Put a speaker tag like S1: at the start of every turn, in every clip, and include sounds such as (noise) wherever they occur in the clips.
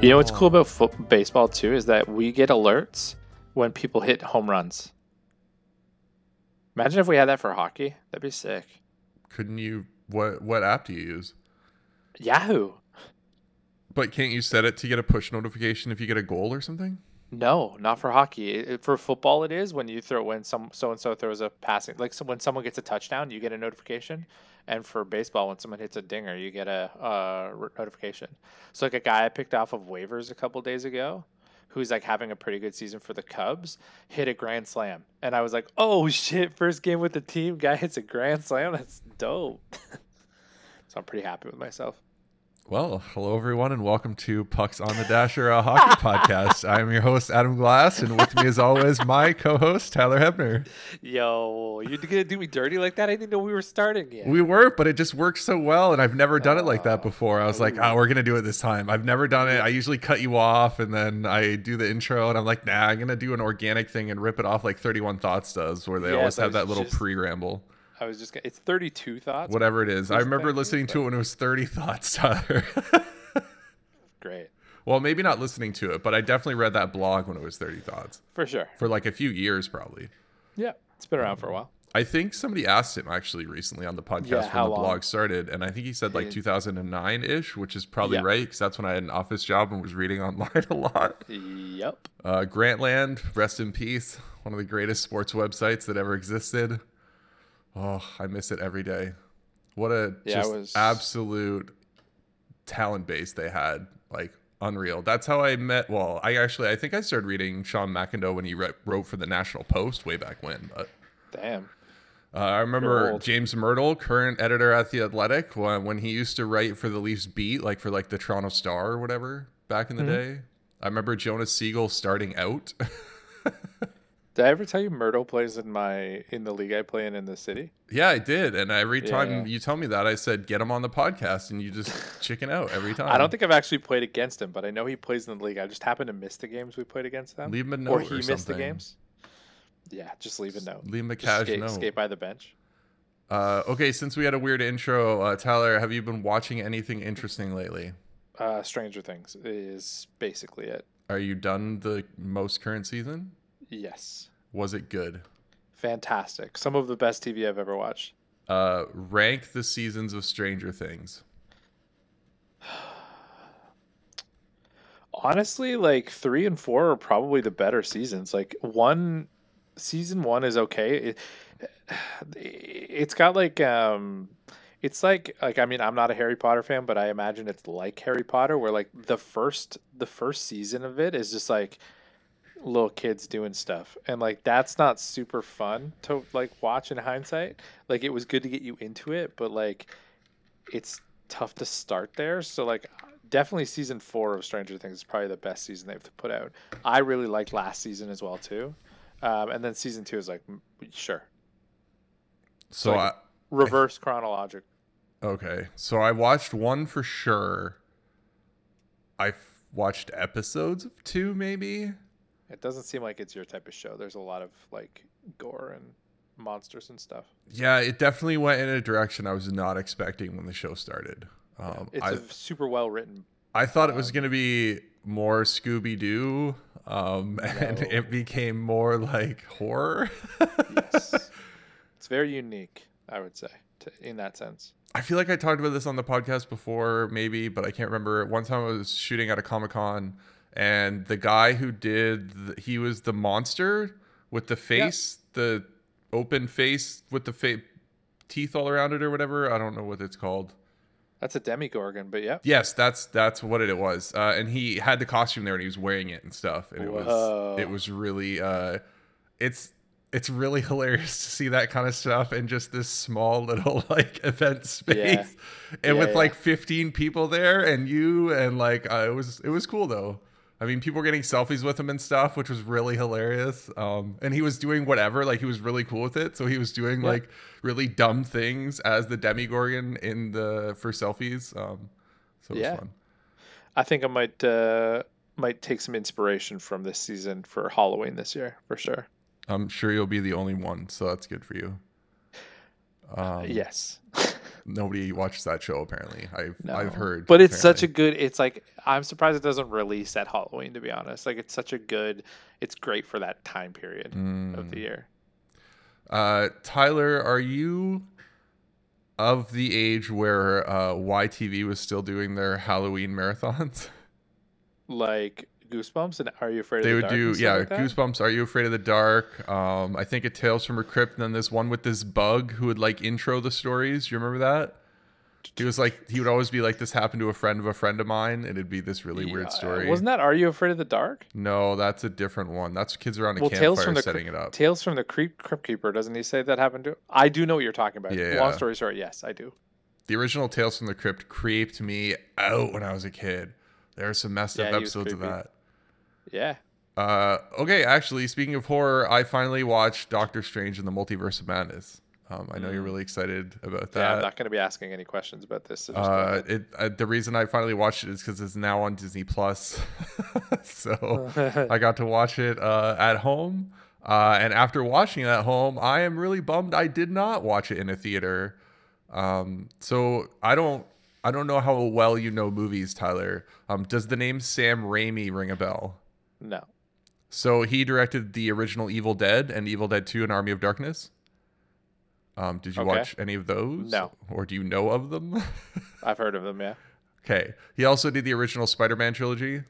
S1: You know what's cool oh. about foot- baseball too is that we get alerts when people hit home runs. Imagine if we had that for hockey. That'd be sick.
S2: Couldn't you? What what app do you use?
S1: Yahoo.
S2: But can't you set it to get a push notification if you get a goal or something?
S1: No, not for hockey. For football, it is when you throw when some so and so throws a passing like so when someone gets a touchdown, you get a notification. And for baseball, when someone hits a dinger, you get a uh, notification. So like a guy I picked off of waivers a couple days ago, who's like having a pretty good season for the Cubs, hit a grand slam, and I was like, oh shit! First game with the team, guy hits a grand slam. That's dope. (laughs) so I'm pretty happy with myself.
S2: Well, hello everyone, and welcome to Pucks on the Dasher a hockey (laughs) podcast. I'm your host Adam Glass, and with me, as always, my co-host Tyler Hebner.
S1: Yo, you're gonna do me dirty like that? I didn't know we were starting yet.
S2: We were, but it just works so well, and I've never done it like that
S1: Oh.
S2: before. I was like, "Oh, we're gonna do it this time." I've never done it. I usually cut you off, and then I do the intro, and I'm like, "Nah, I'm gonna do an organic thing and rip it off like 31 Thoughts does, where they
S1: Yes,
S2: always have that little
S1: just-
S2: pre-ramble,
S1: I was just it's 32 thoughts.
S2: whatever it is." I remember listening to it when it was 30 Thoughts, Tyler. (laughs)
S1: Great.
S2: well, maybe not listening to it, but I definitely read that blog when it was 30 Thoughts
S1: For sure.
S2: for like a few years, probably.
S1: Yeah. It's been around for a while.
S2: I think somebody asked him actually recently on the podcast
S1: Yeah,
S2: when the
S1: long?
S2: blog started, and I think he said like 2009 ish, which is probably right because that's when I had an office job and was reading online (laughs) a lot.
S1: Yep.
S2: Uh, Grantland, rest in peace, one of the greatest sports websites that ever existed. Oh, I miss it every day. What a
S1: Yeah,
S2: just
S1: was-
S2: absolute talent base they had, like unreal. That's how I met. Well, I actually I think I started reading Sean McIndoe when he re- wrote for the National Post way back when, but.
S1: Damn.
S2: Uh, I remember. James Mirtle, current editor at the Athletic, when, when he used to write for the Leafs beat, like for like the Toronto Star or whatever back in the
S1: Mm-hmm.
S2: day. I remember Jonas Siegel starting out. (laughs)
S1: Did I ever tell you Mirtle plays in my in the league I play in in the city?
S2: yeah, I did, and every time
S1: yeah.
S2: you tell me that, I said get him on the podcast, and you just (laughs) chicken out every time.
S1: I don't think I've actually played against him, but I know he plays in the league. I just happened to miss the games we played against them.
S2: leave him a note
S1: or
S2: or,
S1: he missed
S2: something.
S1: the games. Yeah, just leave a note.
S2: Leave him a cash
S1: skate,
S2: note.
S1: skate by the bench.
S2: Uh, okay, since we had a weird intro, uh, Tyler, have you been watching anything interesting lately?
S1: Uh, Stranger Things is basically it.
S2: Are you done the most current season?
S1: Yes.
S2: Was it good?
S1: Fantastic. Some of the best TV I've ever watched.
S2: Uh, rank the seasons of Stranger Things. (sighs)
S1: honestly like three and four are probably the better seasons like one season one is okay it, (sighs) it's got like um it's like like i mean i'm not a harry potter fan but i imagine it's like harry potter where like the first the first season of it is just like little kids doing stuff. And like that's not super fun to like watch in hindsight. Like it was good to get you into it but like it's tough to start there. So like definitely season four of stranger things is probably the best season they've put out. I really liked last season as well too. Um, and then season two is like sure.
S2: So
S1: Like- reverse chronologic.
S2: Okay. So I watched one for sure. I watched episodes of two, maybe.
S1: It doesn't seem like it's your type of show there's a lot of like gore and monsters and stuff
S2: Yeah, it definitely went in a direction I was not expecting when the show started. Um,
S1: it's
S2: I
S1: a super well written
S2: I thought it was going to be more Scooby Doo, um, (laughs) and
S1: No.
S2: it became more like horror.
S1: yes (laughs) it's very unique i would say to, in that sense
S2: I feel like I talked about this on the podcast before, maybe, but I can't remember. One time I was shooting at a Comic Con, and the guy who did, the, he was the monster with the face, the open face with the fa- teeth all around it or whatever. I don't know what it's called.
S1: that's a demogorgon but yeah
S2: Yes, that's that's what it was. Uh, and he had the costume there, and he was wearing it and stuff. And it was it was really uh, it's it's really (laughs) hilarious to see that kind of stuff in just this small little (laughs) like event space,
S1: Yeah.
S2: and
S1: Yeah,
S2: with
S1: yeah.
S2: like 15 people there, and you and like uh, it was it was cool though. I mean, people were getting selfies with him and stuff, which was really hilarious. Um, and he was doing whatever, like he was really cool with it. So he was doing
S1: Yeah.
S2: like really dumb things as the Demogorgon in the for selfies. Um, so it was
S1: Yeah.
S2: fun.
S1: I think I might uh, might take some inspiration from this season for Halloween this year for sure.
S2: I'm sure you'll be the only one, so that's good for you. Um,
S1: yes. (laughs)
S2: nobody watches that show apparently. I've
S1: No.
S2: I've heard,
S1: but it's such a good. It's like I'm surprised it doesn't release at Halloween. To be honest, like it's such a good. It's great for that time period of the
S2: Mm.
S1: year.
S2: Uh, Tyler, are you of the age where uh, YTV was still doing their Halloween marathons? (laughs)
S1: Like Goosebumps and Are You Afraid
S2: they
S1: of the
S2: would
S1: Dark?
S2: do
S1: and stuff
S2: yeah
S1: like
S2: goosebumps are you afraid of the dark um i think it tales from a crypt and then there's one with this bug who would like intro the stories you remember that he was like he would always be like this happened to a friend of a friend of mine and it'd be this really
S1: Yeah,
S2: weird story
S1: Wasn't that Are You Afraid of the Dark?
S2: no that's a different one that's kids around a
S1: Well, Tales from the
S2: setting it up
S1: Tales from the Creep Crypt Keeper. Doesn't he say that happened to? I do know what you're talking about.
S2: Yeah,
S1: Long
S2: yeah.
S1: story short, yes, I do.
S2: the original tales from the crypt creeped me out when i was a kid there are some messed up
S1: Yeah, he
S2: episodes of that
S1: Yeah.
S2: uh okay actually speaking of horror i finally watched doctor strange in the multiverse of madness um, I know you're
S1: Mm.
S2: really excited about that.
S1: Yeah, I'm not going to be asking any questions about this. So
S2: Uh, it uh, the reason I finally watched it is because it's now on Disney Plus, (laughs) so (laughs) I got to watch it uh, at home. Uh, and after watching it at home, I am really bummed I did not watch it in a theater. Um, so I don't I don't know how well you know movies, Tyler. Um, does the name Sam Raimi ring a bell?
S1: No.
S2: So he directed the original Evil Dead and Evil Dead 2 and Army of Darkness. Um, did you
S1: Okay.
S2: watch any of those?
S1: No.
S2: Or do you know of them? (laughs)
S1: I've heard of them. Yeah.
S2: Okay. He also did the original Spider-Man trilogy,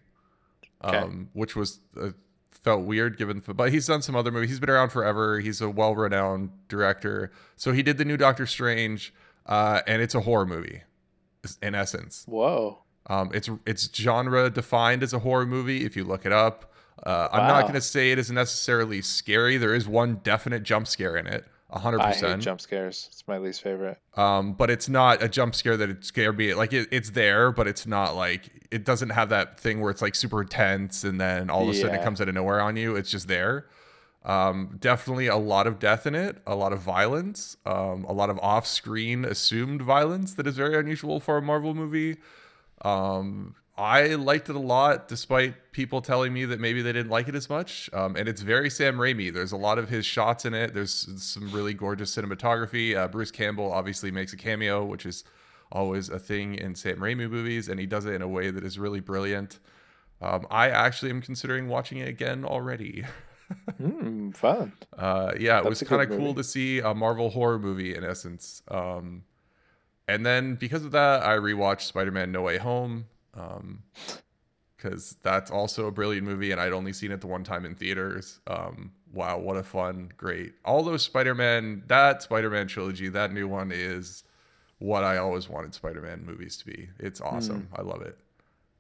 S1: Okay.
S2: um, which was uh, felt weird given, but he's done some other movies. He's been around forever. He's a well-renowned director. So he did the new Doctor Strange, uh, and it's a horror movie, in essence.
S1: Whoa.
S2: Um, it's it's genre defined as a horror movie if you look it up. Uh, I'm not going to say it is necessarily scary. There is one definite jump scare in it, 100%.
S1: I hate jump scares. It's my least favorite.
S2: Um, but it's not a jump scare that it scared me. Like it, it's there, but it's not like it doesn't have that thing where it's like super tense and then all of a sudden it comes out of nowhere on you. It's just there. Um, definitely a lot of death in it, a lot of violence, um, a lot of off-screen assumed violence that is very unusual for a Marvel movie. Um, I liked it a lot, despite people telling me that maybe they didn't like it as much. Um, and it's very Sam Raimi. There's a lot of his shots in it. There's some really gorgeous cinematography. Uh, Bruce Campbell obviously makes a cameo, which is always a thing in Sam Raimi movies, and he does it in a way that is really brilliant. Um, I actually am considering watching it again already. (laughs)
S1: Hmm, fun.
S2: Uh, yeah, it
S1: That's
S2: was kind of cool to see a Marvel horror movie in essence. Um, and then because of that, I rewatched Spider-Man: No Way Home because that's also a brilliant movie, and I'd only seen it the one time in theaters. Um, wow, what a fun, great! All those Spider-Man, that Spider-Man trilogy, that new one is what I always wanted Spider-Man movies to be. It's awesome. I love it.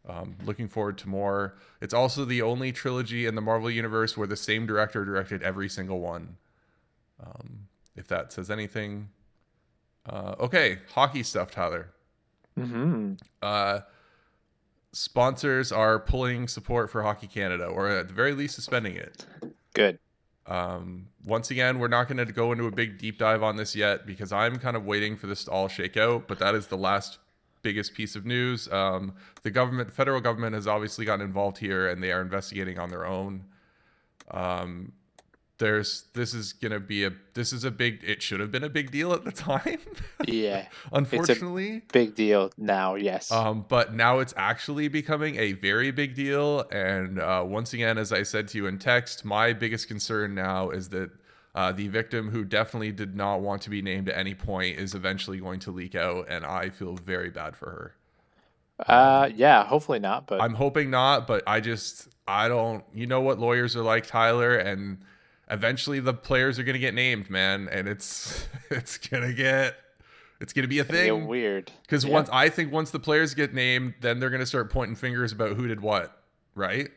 S2: Um, looking forward to more. It's also the only trilogy in the Marvel universe where the same director directed every single one. Um, if that says anything. Uh, okay, hockey stuff, Tyler.
S1: Mm-hmm.
S2: Uh, sponsors are pulling support for Hockey Canada, or at the very least, suspending it.
S1: Good.
S2: Um, once again, we're not going to go into a big deep dive on this yet because I'm kind of waiting for this to all shake out. But that is the last biggest piece of news. Um, the government, federal government, has obviously gotten involved here, and they are investigating on their own. Um, there's this is going to be a this is a big. It should have been a big deal at the (laughs) time,
S1: Yeah.
S2: unfortunately.
S1: Big deal now. Yes.
S2: Um, but now it's actually becoming a very big deal. And uh, once again, as I said to you in text, my biggest concern now is that uh, the victim, who definitely did not want to be named at any point, is eventually going to leak out. And I feel very bad for her.
S1: uh, yeah. Hopefully not. But
S2: I'm hoping not, but I just, I don't, you know what lawyers are like, Tyler. And eventually the players are going to get named, man. And it's, (laughs) it's going to get, it's going to be a
S1: gonna
S2: thing.
S1: weird.
S2: Because
S1: Yeah.
S2: once I think once the players get named, then they're gonna start pointing fingers about who did what, right?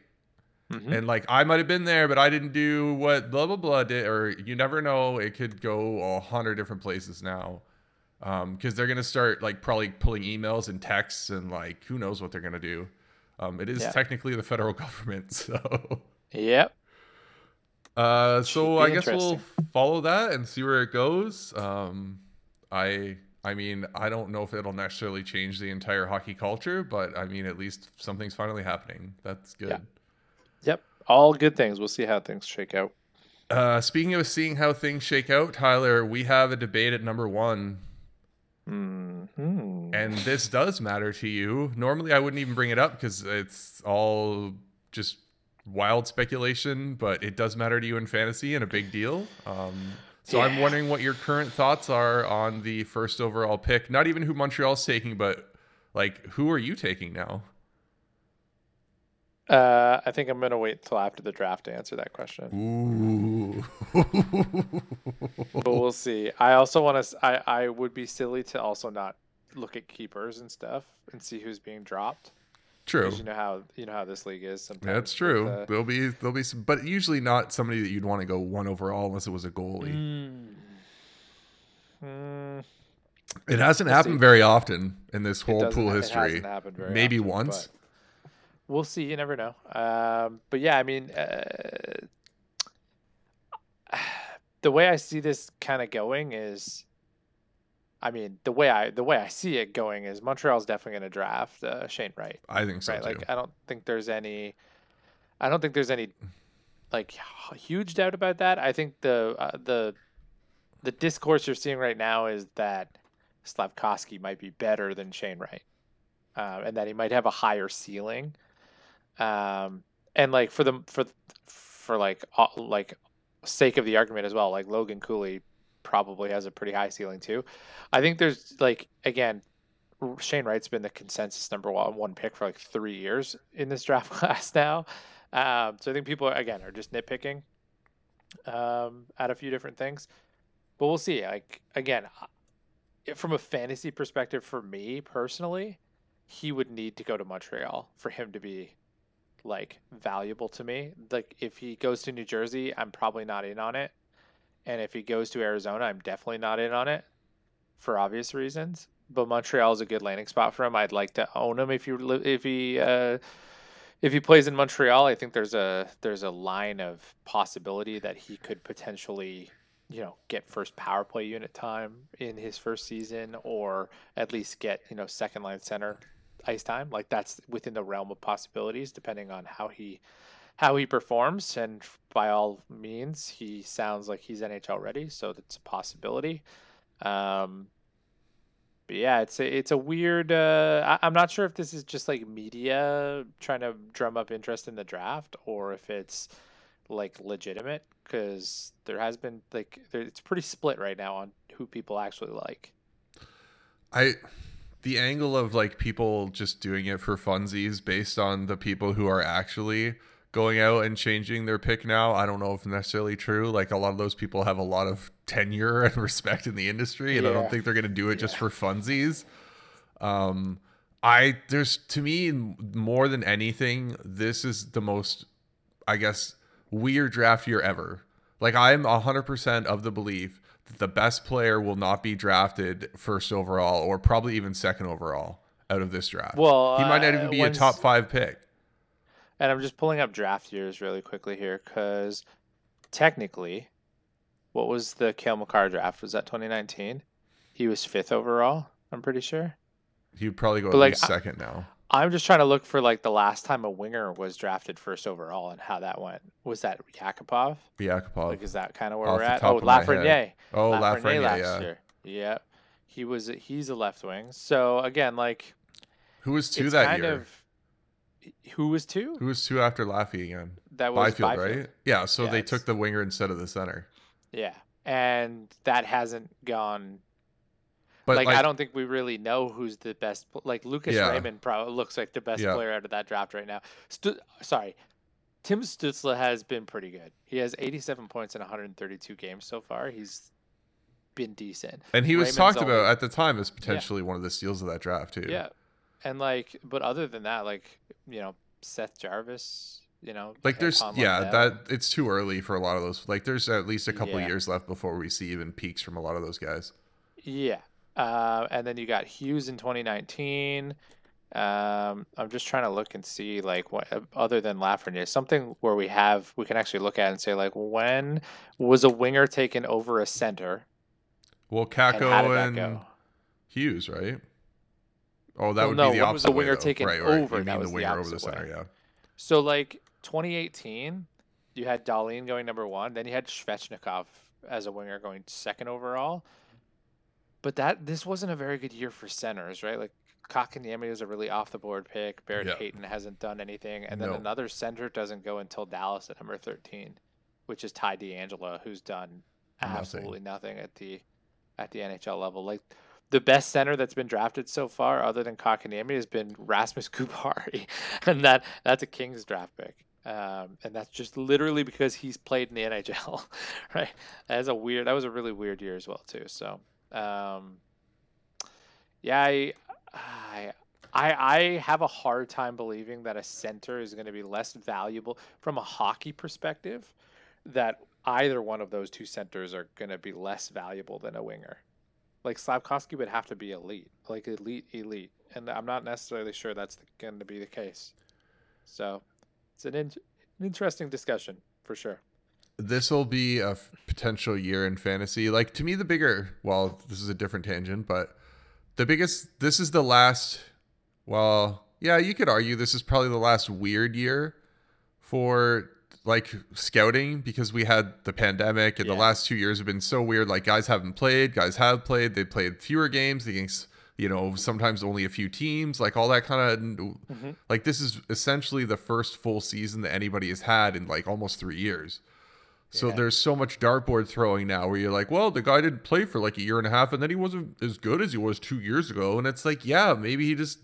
S1: Mhm.
S2: And like I might have been there, but I didn't do what blah blah blah did, or you never know. It could go a hundred different places now, because they're gonna start like probably pulling emails and texts and like who knows what they're gonna do. Um, it is
S1: Yeah.
S2: technically the federal (laughs) government, so.
S1: Yep.
S2: Uh, so I guess we'll follow that and see where it goes. Um, I I mean I don't know if it'll necessarily change the entire hockey culture, but I mean at least something's finally happening. That's good.
S1: Yeah. Yep. All good things. We'll see how things shake out.
S2: Uh, speaking of seeing how things shake out, Tyler, we have a debate at number one.
S1: Mm-hmm.
S2: and this does matter to you. Normally, I wouldn't even bring it up because it's all just wild speculation, but it does matter to you in fantasy and a big deal. Um, so I'm wondering what your current thoughts are on the first overall pick. Not even who Montreal's taking, but like who are you taking now?
S1: Uh, I think I'm gonna wait till after the draft to answer that question.
S2: Ooh.
S1: but we'll see. I also want to. I I would be silly to also not look at keepers and stuff and see who's being dropped.
S2: True.
S1: You know how you know how this league is sometimes.
S2: That's true.
S1: uh,
S2: there'll be there'll be some, but usually not somebody that you'd want to go one overall unless it was a goalie.
S1: mm, mm,
S2: It hasn't
S1: We'll
S2: happened
S1: see.
S2: very often in this whole pool
S1: it
S2: history.
S1: hasn't happened very
S2: Maybe
S1: often,
S2: once.
S1: We'll see. You never know. Um, but yeah, I mean, uh, (sighs) the way I see this kind of going is, I mean, the way I the way I see it going is Montreal's definitely going to draft uh, Shane Wright.
S2: I think so
S1: right?
S2: too.
S1: Like I don't think there's any I don't think there's any like huge doubt about that. I think the uh, the the discourse you're seeing right now is that Slafkovsky might be better than Shane Wright. Uh, and that he might have a higher ceiling. Um and like for the for for like like sake of the argument as well, like Logan Cooley probably has a pretty high ceiling too. I think there's like again Shane Wright's been the consensus number one one pick for like three years in this (laughs) draft class now. Um, so I think people are, again are just nitpicking um, at a few different things, but we'll see. Like again, from a fantasy perspective, for me personally, he would need to go to Montreal for him to be like valuable to me. Like if he goes to New Jersey, I'm probably not in on it, and if he goes to Arizona, I'm definitely not in on it for obvious reasons. But Montreal is a good landing spot for him. I'd like to own him if you if he uh, if he plays in Montreal. I think there's a there's a line of possibility that he could potentially you know get first power play unit time in his first season, or at least get you know second line center ice time. Like that's within the realm of possibilities, depending on how he how he performs. And by all means, he sounds like he's NHL ready, so that's a possibility. Um, but yeah, it's a, it's a weird. Uh, I, I'm not sure if this is just like media trying to drum up interest in the draft, or if it's like legitimate. Because there has been like there, it's pretty split right now on who people actually like.
S2: I the angle of like people just doing it for funsies based on the people who are actually going out and changing their pick now. I don't know if necessarily true. Like a lot of those people have a lot of tenure and (laughs) respect in the industry, and I don't think they're going to do it just for funsies. Um, I there's to me more than anything, this is the most, I guess, weird draft year ever. Like I'm hundred percent of the belief that the best player will not be drafted first overall or probably even second overall out of this draft.
S1: Well,
S2: he might not
S1: uh,
S2: even be a top five pick.
S1: And I'm just pulling up draft years really quickly here because technically, what was the Cale Makar draft? Was that 2019? He was fifth overall. I'm pretty sure.
S2: He'd probably go
S1: But,
S2: at
S1: like,
S2: least second now.
S1: I'm just trying to look for like the last time a winger was drafted first overall and how that went. Was that Yakupov?
S2: Yakupov.
S1: Like, is that kind of where
S2: Off
S1: we're at? Oh,
S2: my.
S1: Lafreniere.
S2: oh,
S1: Lafreniere
S2: Lafreniere,
S1: last
S2: yeah.
S1: year. Yeah, he was. He's a left wing. So again, like
S2: Who was two that
S1: kind
S2: year?
S1: of who was two?
S2: Who was two after Laffy again?
S1: That was
S2: Byfield,
S1: Byfield.
S2: right? Yeah, so
S1: Yeah,
S2: they
S1: it's-
S2: took the winger instead of the center.
S1: Yeah, and that hasn't gone
S2: But
S1: like,
S2: like,
S1: I don't think we really know who's the best. Like Lucas
S2: Yeah.
S1: Raymond probably looks like the best
S2: Yeah.
S1: player out of that draft right now. Stu- sorry, Tim Stützle has been pretty good. He has 87 points in 132 games so far. He's been decent.
S2: and he was
S1: Raymond's
S2: talked
S1: only-
S2: about at the time as potentially one of the steals of that draft too.
S1: Yeah, and like, but other than that, like you know, Seth Jarvis. You know,
S2: Like there's yeah, that it's too early for a lot of those. Like there's at least a couple
S1: Yeah.
S2: years left before we see even peaks from a lot of those guys.
S1: Yeah. Uh, and then you got Hughes in 2019. Um, I'm just trying to look and see like what other than Lafreniere, something where we have we can actually look at and say like when was a winger taken over a center
S2: Well,
S1: and
S2: Kakko
S1: that
S2: and? Hughes, right? Oh, that
S1: Well,
S2: would
S1: no,
S2: be the
S1: when was the
S2: opposite way,
S1: winger
S2: though.
S1: taken
S2: right, right.
S1: over?
S2: You
S1: That was
S2: the
S1: the
S2: winger over the
S1: opposite way.
S2: center? Yeah.
S1: So like 2018, you had Dahlin going number one, then you had Svechnikov as a winger going second overall. but that this wasn't a very good year for centers, right? Like Kotkaniemi is a really off the board pick. Barrett
S2: Yeah.
S1: Hayton hasn't done anything, and then
S2: No.
S1: another center doesn't go until Dallas at number thirteen, which is Ty Dellandrea, who's done
S2: Nothing.
S1: absolutely nothing at the at the NHL level. Like the best center that's been drafted so far, other than Kotkaniemi, has been Rasmus Kupari, (laughs) and that that's a Kings draft pick. Um, and that's just literally because he's played in the NHL, (laughs) right? That's a weird. That was a really weird year as well too. So, um, yeah, I, I, I, I have a hard time believing that a center is going to be less valuable from a hockey perspective. That either one of those two centers are going to be less valuable than a winger. Like Slafkovsky would have to be elite, like elite, elite, and I'm not necessarily sure that's going to be the case. So, it's an, in- an interesting discussion for sure.
S2: this will be a f- potential year in fantasy. Like to me, the bigger. Well, this is a different tangent, but the biggest. This is the last. Well, yeah, you could argue this is probably the last weird year for like scouting because we had the pandemic and the last two years have been so weird. Like guys haven't played, guys have played. They played fewer games against you know sometimes only a few teams. Like all that kind of
S1: Mhm.
S2: like this is essentially the first full season that anybody has had in like almost three years. So
S1: Yeah.
S2: there's so much dartboard throwing now where you're like, well, the guy didn't play for like a year and a half and then he wasn't as good as he was two years ago. And it's like, yeah, maybe he just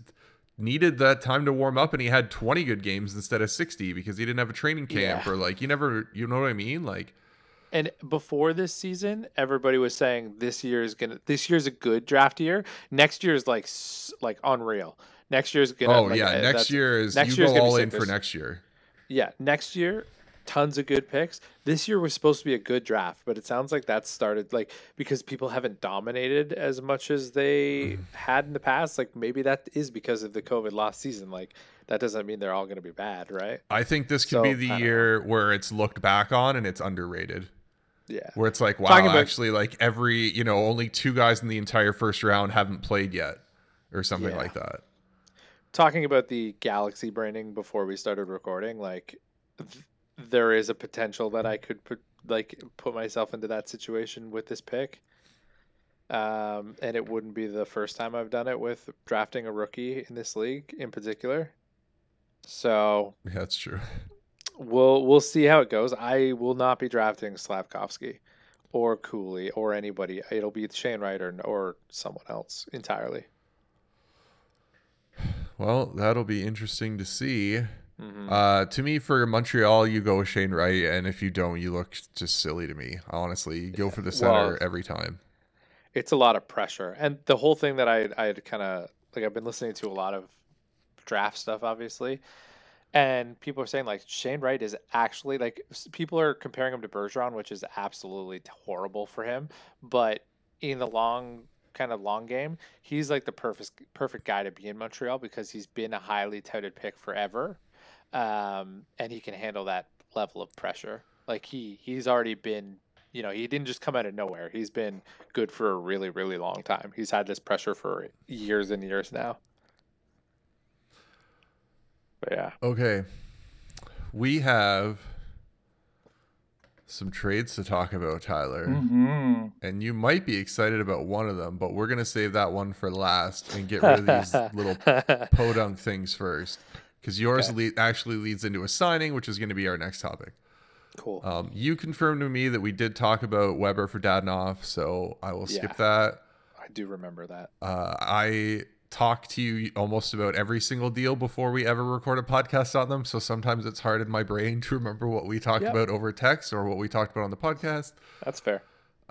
S2: needed that time to warm up and he had 20 good games instead of 60 because he didn't have a training camp
S1: Yeah.
S2: or like, you never, you know what I mean? Like,
S1: And before this season, everybody was saying this year is gonna. This year's a good draft year. Next year is like like unreal. Next year's gonna.
S2: oh,
S1: like,
S2: yeah,
S1: uh,
S2: next year is,
S1: next
S2: you go all in for next year.
S1: Yeah, next year, tons of good picks. This year was supposed to be a good draft, but it sounds like that started like because people haven't dominated as much as they
S2: Mm.
S1: had in the past. Like maybe that is because of the COVID last season. Like that doesn't mean they're all going to be bad, right?
S2: I think this could
S1: So,
S2: be the
S1: don't know.
S2: year where it's looked back on and it's underrated.
S1: Yeah.
S2: Where it's like, wow,
S1: Talking about-
S2: actually, like every, you know, only two guys in the entire first round haven't played yet or something
S1: Yeah.
S2: like that.
S1: talking about the galaxy branding before we started recording like there is a potential that i could put like put myself into that situation with this pick. Um, and it wouldn't be the first time i've done it with drafting a rookie in this league in particular. So
S2: Yeah, that's true.
S1: we'll we'll see how it goes. I will not be drafting slafkovsky or cooley or anybody. It'll be shane or, or someone else entirely.
S2: Well, that'll be interesting to see.
S1: Mhm.
S2: Uh, to me, for Montreal, you go with Shane Wright, and if you don't, you look just silly to me. Honestly, you go for the center
S1: Well,
S2: every time.
S1: it's a lot of pressure and the whole thing that i i kind of like i've been listening to a lot of draft stuff obviously and people are saying like shane wright is actually like people are comparing him to bergeron which is absolutely horrible for him but in the long kind of long game he's like the perfect perfect guy to be in montreal because he's been a highly touted pick forever um, and he can handle that level of pressure. Like he he's already been you know he didn't just come out of nowhere. He's been good for a really really long time. He's had this pressure for years and years now. But yeah.
S2: Okay, we have some trades to talk about, Tyler,
S1: mm-hmm.
S2: and you might be excited about one of them, but we're gonna save that one for last and get rid of these (laughs) little podunk things first, because yours
S1: Okay.
S2: le- actually leads into a signing, which is going to be our next topic.
S1: cool
S2: Um, you confirmed to me that we did talk about Weber for Dadonov, so I will skip that.
S1: i do remember that
S2: Uh, I talk to you almost about every single deal before we ever record a podcast on them, so sometimes it's hard in my brain (laughs) to remember what we talked
S1: Yep.
S2: about over text or what we talked about on the podcast.
S1: that's fair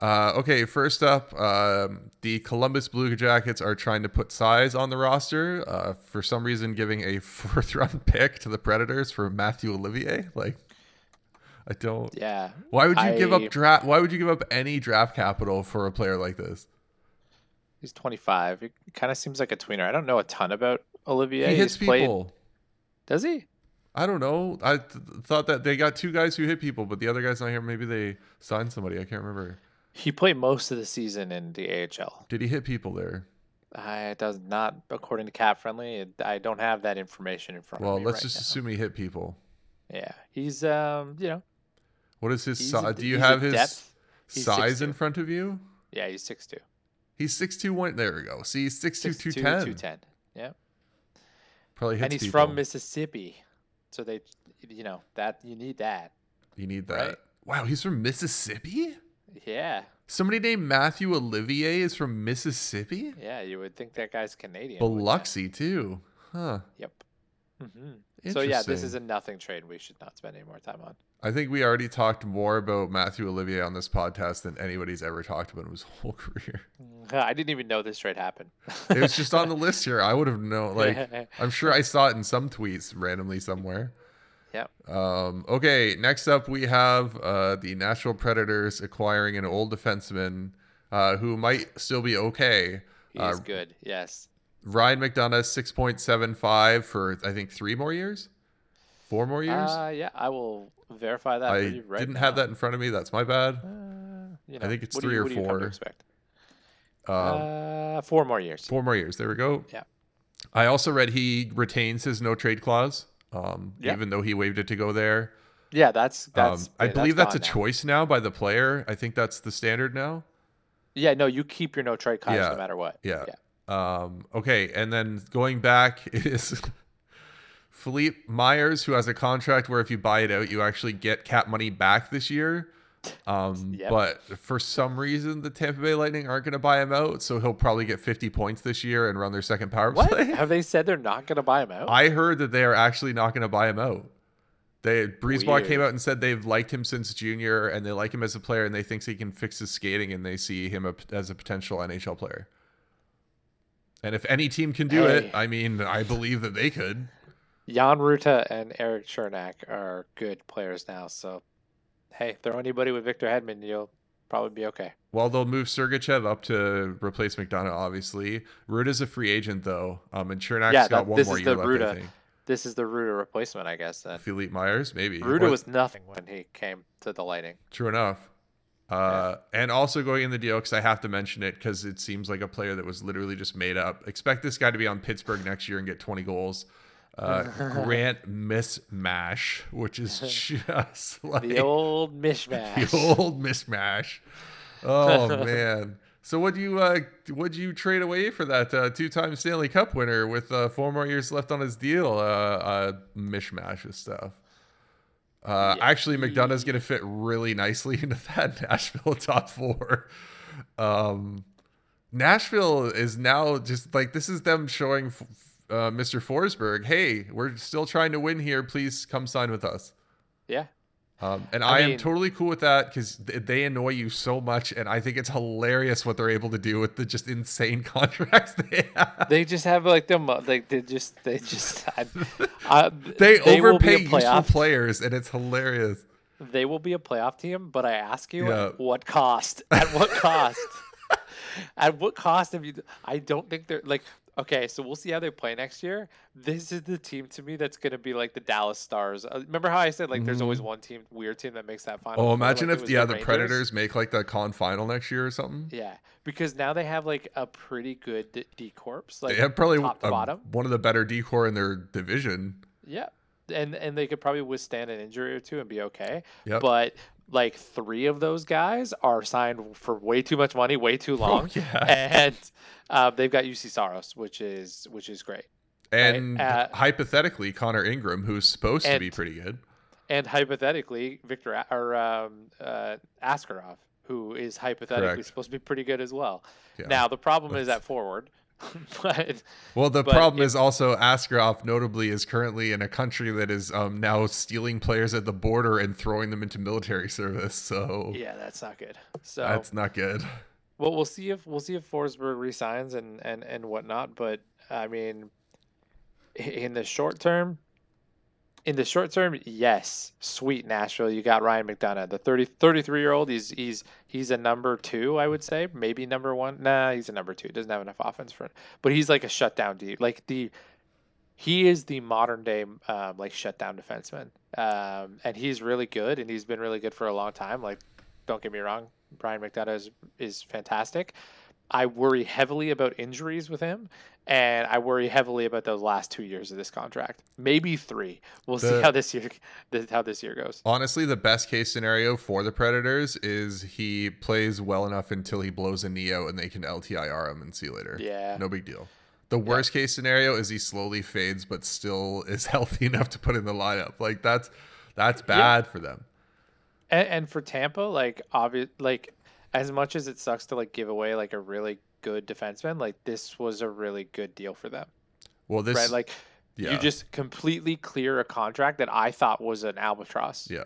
S2: Uh, okay, first up, um, the Columbus Blue Jackets are trying to put size on the roster. Uh, for some reason, giving a (laughs) fourth round pick to the Predators for Matthew Olivier. Like, I don't.
S1: yeah
S2: Why would you give up draft? Why would you give up any draft capital for a player like this?
S1: he's 25 it kind of seems like a tweener i don't know a ton about olivier
S2: he hits
S1: He's played-
S2: people.
S1: does he
S2: I don't know. I th- thought that they got two guys who hit people, but the other guy's not here. Maybe they signed somebody. I can't remember.
S1: He played most of the season in the ahl
S2: Did he hit people there?
S1: I it does not, according to Cap Friendly. I don't have that information in front
S2: Well,
S1: of me.
S2: Well, let's
S1: right
S2: just
S1: now.
S2: assume he hit people.
S1: Yeah, he's um, you know,
S2: What is his size? Do you have his
S1: depth.
S2: Size in front of you?
S1: Yeah, he's six two.
S2: He's six two one. There we go. See, he's
S1: 6'2",
S2: ten.
S1: 210. Yeah.
S2: Probably hits
S1: and he's
S2: people.
S1: from Mississippi. So they you know, that you need that.
S2: You need that.
S1: right?
S2: Wow, he's from Mississippi.
S1: Yeah.
S2: Somebody named Matthew Olivier is from Mississippi.
S1: Yeah, you would think that guy's Canadian.
S2: Biloxi too. Huh.
S1: Yep. hmm So yeah, this is a nothing trade we should not spend any more time on.
S2: I think we already talked more about Matthew Olivier on this podcast than anybody's ever talked about in his (laughs) whole career.
S1: I didn't even know this trade happened.
S2: It was just on the list here. I would have known. Like, (laughs) I'm sure I saw it in some tweets randomly somewhere.
S1: Yep.
S2: Um, okay, next up we have uh, the Nashville Predators acquiring an old defenseman uh, who might still be okay.
S1: He's
S2: Uh,
S1: good. Yes.
S2: Ryan McDonagh, six point seven five for I think three more years, four more years.
S1: Uh, yeah, I will verify that. for
S2: I
S1: you right
S2: didn't have that in front of me. That's my bad.
S1: Uh, you
S2: I think it's three
S1: you-
S2: or
S1: what do you come to
S2: four.
S1: expect?
S2: Um,
S1: Uh, four more years.
S2: four more years. There we go.
S1: Yeah.
S2: I also read he retains his no trade clause, um,
S1: Yeah.
S2: even though he waived it to go there.
S1: Yeah, that's that's.
S2: um, I
S1: yeah,
S2: believe that's, a
S1: now.
S2: choice now by the player. I think that's the standard now.
S1: Yeah, no, you keep your no trade clause
S2: Yeah,
S1: no matter what.
S2: Yeah. Um, okay, and then going back (laughs) is Philippe Myers, who has a contract where if you buy it out, you actually get cap money back this year. Um,
S1: Yep.
S2: But for some reason, the Tampa Bay Lightning aren't going to buy him out, so he'll probably get 50 points this year and run their second power
S1: What
S2: play.
S1: have they said? They're not going to buy him out.
S2: I heard that they are actually not going to buy him out. They BriseBois came out and said they've liked him since junior and they like him as a player and they think he can fix his skating and they see him a- as a potential NHL player. And if any team can do it, I mean, I believe that they could.
S1: Jan Rutta and Erik Cernak are good players now. So, hey, throw anybody with Victor Hedman, you'll probably be okay.
S2: Well, they'll move Sergachev up to replace McDonagh, obviously. Rutta's a free agent, though. Um, and Cernak's
S1: Yeah,
S2: got
S1: that-
S2: one more year left, I
S1: Rutta.
S2: think.
S1: This is the Rutta replacement, I guess. Then
S2: Philippe Myers, maybe.
S1: Ruta
S2: What-
S1: was nothing when he came to the Lightning.
S2: True enough. Uh, And also going in the deal, because I have to mention it, because it seems like a player that was literally just made up. Expect this guy to be on Pittsburgh next year and get 20 goals. Uh, (laughs) Grant Mismash, which is (laughs) just like (laughs)
S1: The old mishmash.
S2: the old mismatch. Oh man. So what do you uh would you trade away for that uh, two-time Stanley Cup winner with uh, four more years left on his deal? Uh, uh mishmash of stuff. Uh,
S1: Yeah.
S2: Actually, McDonagh's gonna fit really nicely into that Nashville top four. Um, Nashville is now just like this is them showing f- uh, Mr. Forsberg, hey, we're still trying to win here. Please come sign with us.
S1: Yeah.
S2: Um, and
S1: I
S2: I, am totally cool with that because th- they annoy you so much, and I think it's hilarious what they're able to do with the just insane (laughs) contracts they have.
S1: They just have like them like they just they just I, I, (laughs)
S2: They,
S1: a
S2: overpay useful players, and it's hilarious.
S1: They will be a playoff team, but I ask you,
S2: Yeah.
S1: at what cost? At what cost? (laughs) at what cost have you? I don't think they're like. Okay, so we'll see how they play next year. This is the team to me that's going to be like the Dallas Stars. Uh, remember how I said like there's always one team, weird team that makes that final.
S2: Oh, imagine if yeah, the
S1: Rangers?
S2: Predators make like the con final next year or something.
S1: Yeah, because now they have like a pretty good D, D corps. Like
S2: they have probably
S1: top to
S2: um,
S1: bottom.
S2: one of the better D corps in their division.
S1: Yeah, and and they could probably withstand an injury or two and be okay.
S2: Yep.
S1: But like three of those guys are signed for way too much money, way too (laughs) long,
S2: Oh, yeah.
S1: and uh, they've got Juuse Saros, which is which is great.
S2: And
S1: uh,
S2: hypothetically, Connor Ingram, who's supposed to be pretty good.
S1: And hypothetically, Victor or um, uh, Askarov, who is hypothetically
S2: Correct.
S1: supposed to be pretty good as well.
S2: Yeah.
S1: Now the problem is
S2: That's-
S1: at forward, (laughs) but
S2: Well, the
S1: But
S2: problem
S1: it-
S2: is also Askarov, notably, is currently in a country that is um, now stealing players at the border and throwing them into military (laughs) service. So
S1: yeah, that's not good. So
S2: that's not good.
S1: Well, we'll see if we'll see if Forsberg resigns and and and whatnot. But I mean, in the short term, in the short term, yes, sweet Nashville. You got Ryan McDonagh, the 30, 33 year old. He's he's he's a number two, I would say, maybe number one. Nah, he's a number two. Doesn't have enough offense for it, but he's like a shutdown D. Like the he is the modern day um, like shutdown defenseman, um, and he's really good, and he's been really good for a long time. Like, don't get me wrong, Brian McDonagh is, is fantastic, I worry heavily about injuries with him, and I worry heavily about those last two years of this contract. Maybe three. We'll see how this year how this year goes.
S2: Honestly, the best case scenario for the Predators is he plays well enough until he blows a knee out and they can LTIR him and see you later.
S1: Yeah.
S2: No big deal. The worst case scenario is he slowly fades but still (laughs) is healthy enough to put in the lineup. Like that's that's bad for them.
S1: And, and for Tampa, like obvious, like as much as it sucks to like give away like a really good defenseman, like this was a really good deal for them,
S2: Well, this
S1: right? Like
S2: yeah.
S1: you just completely clear a contract that I thought was an albatross.
S2: yeah.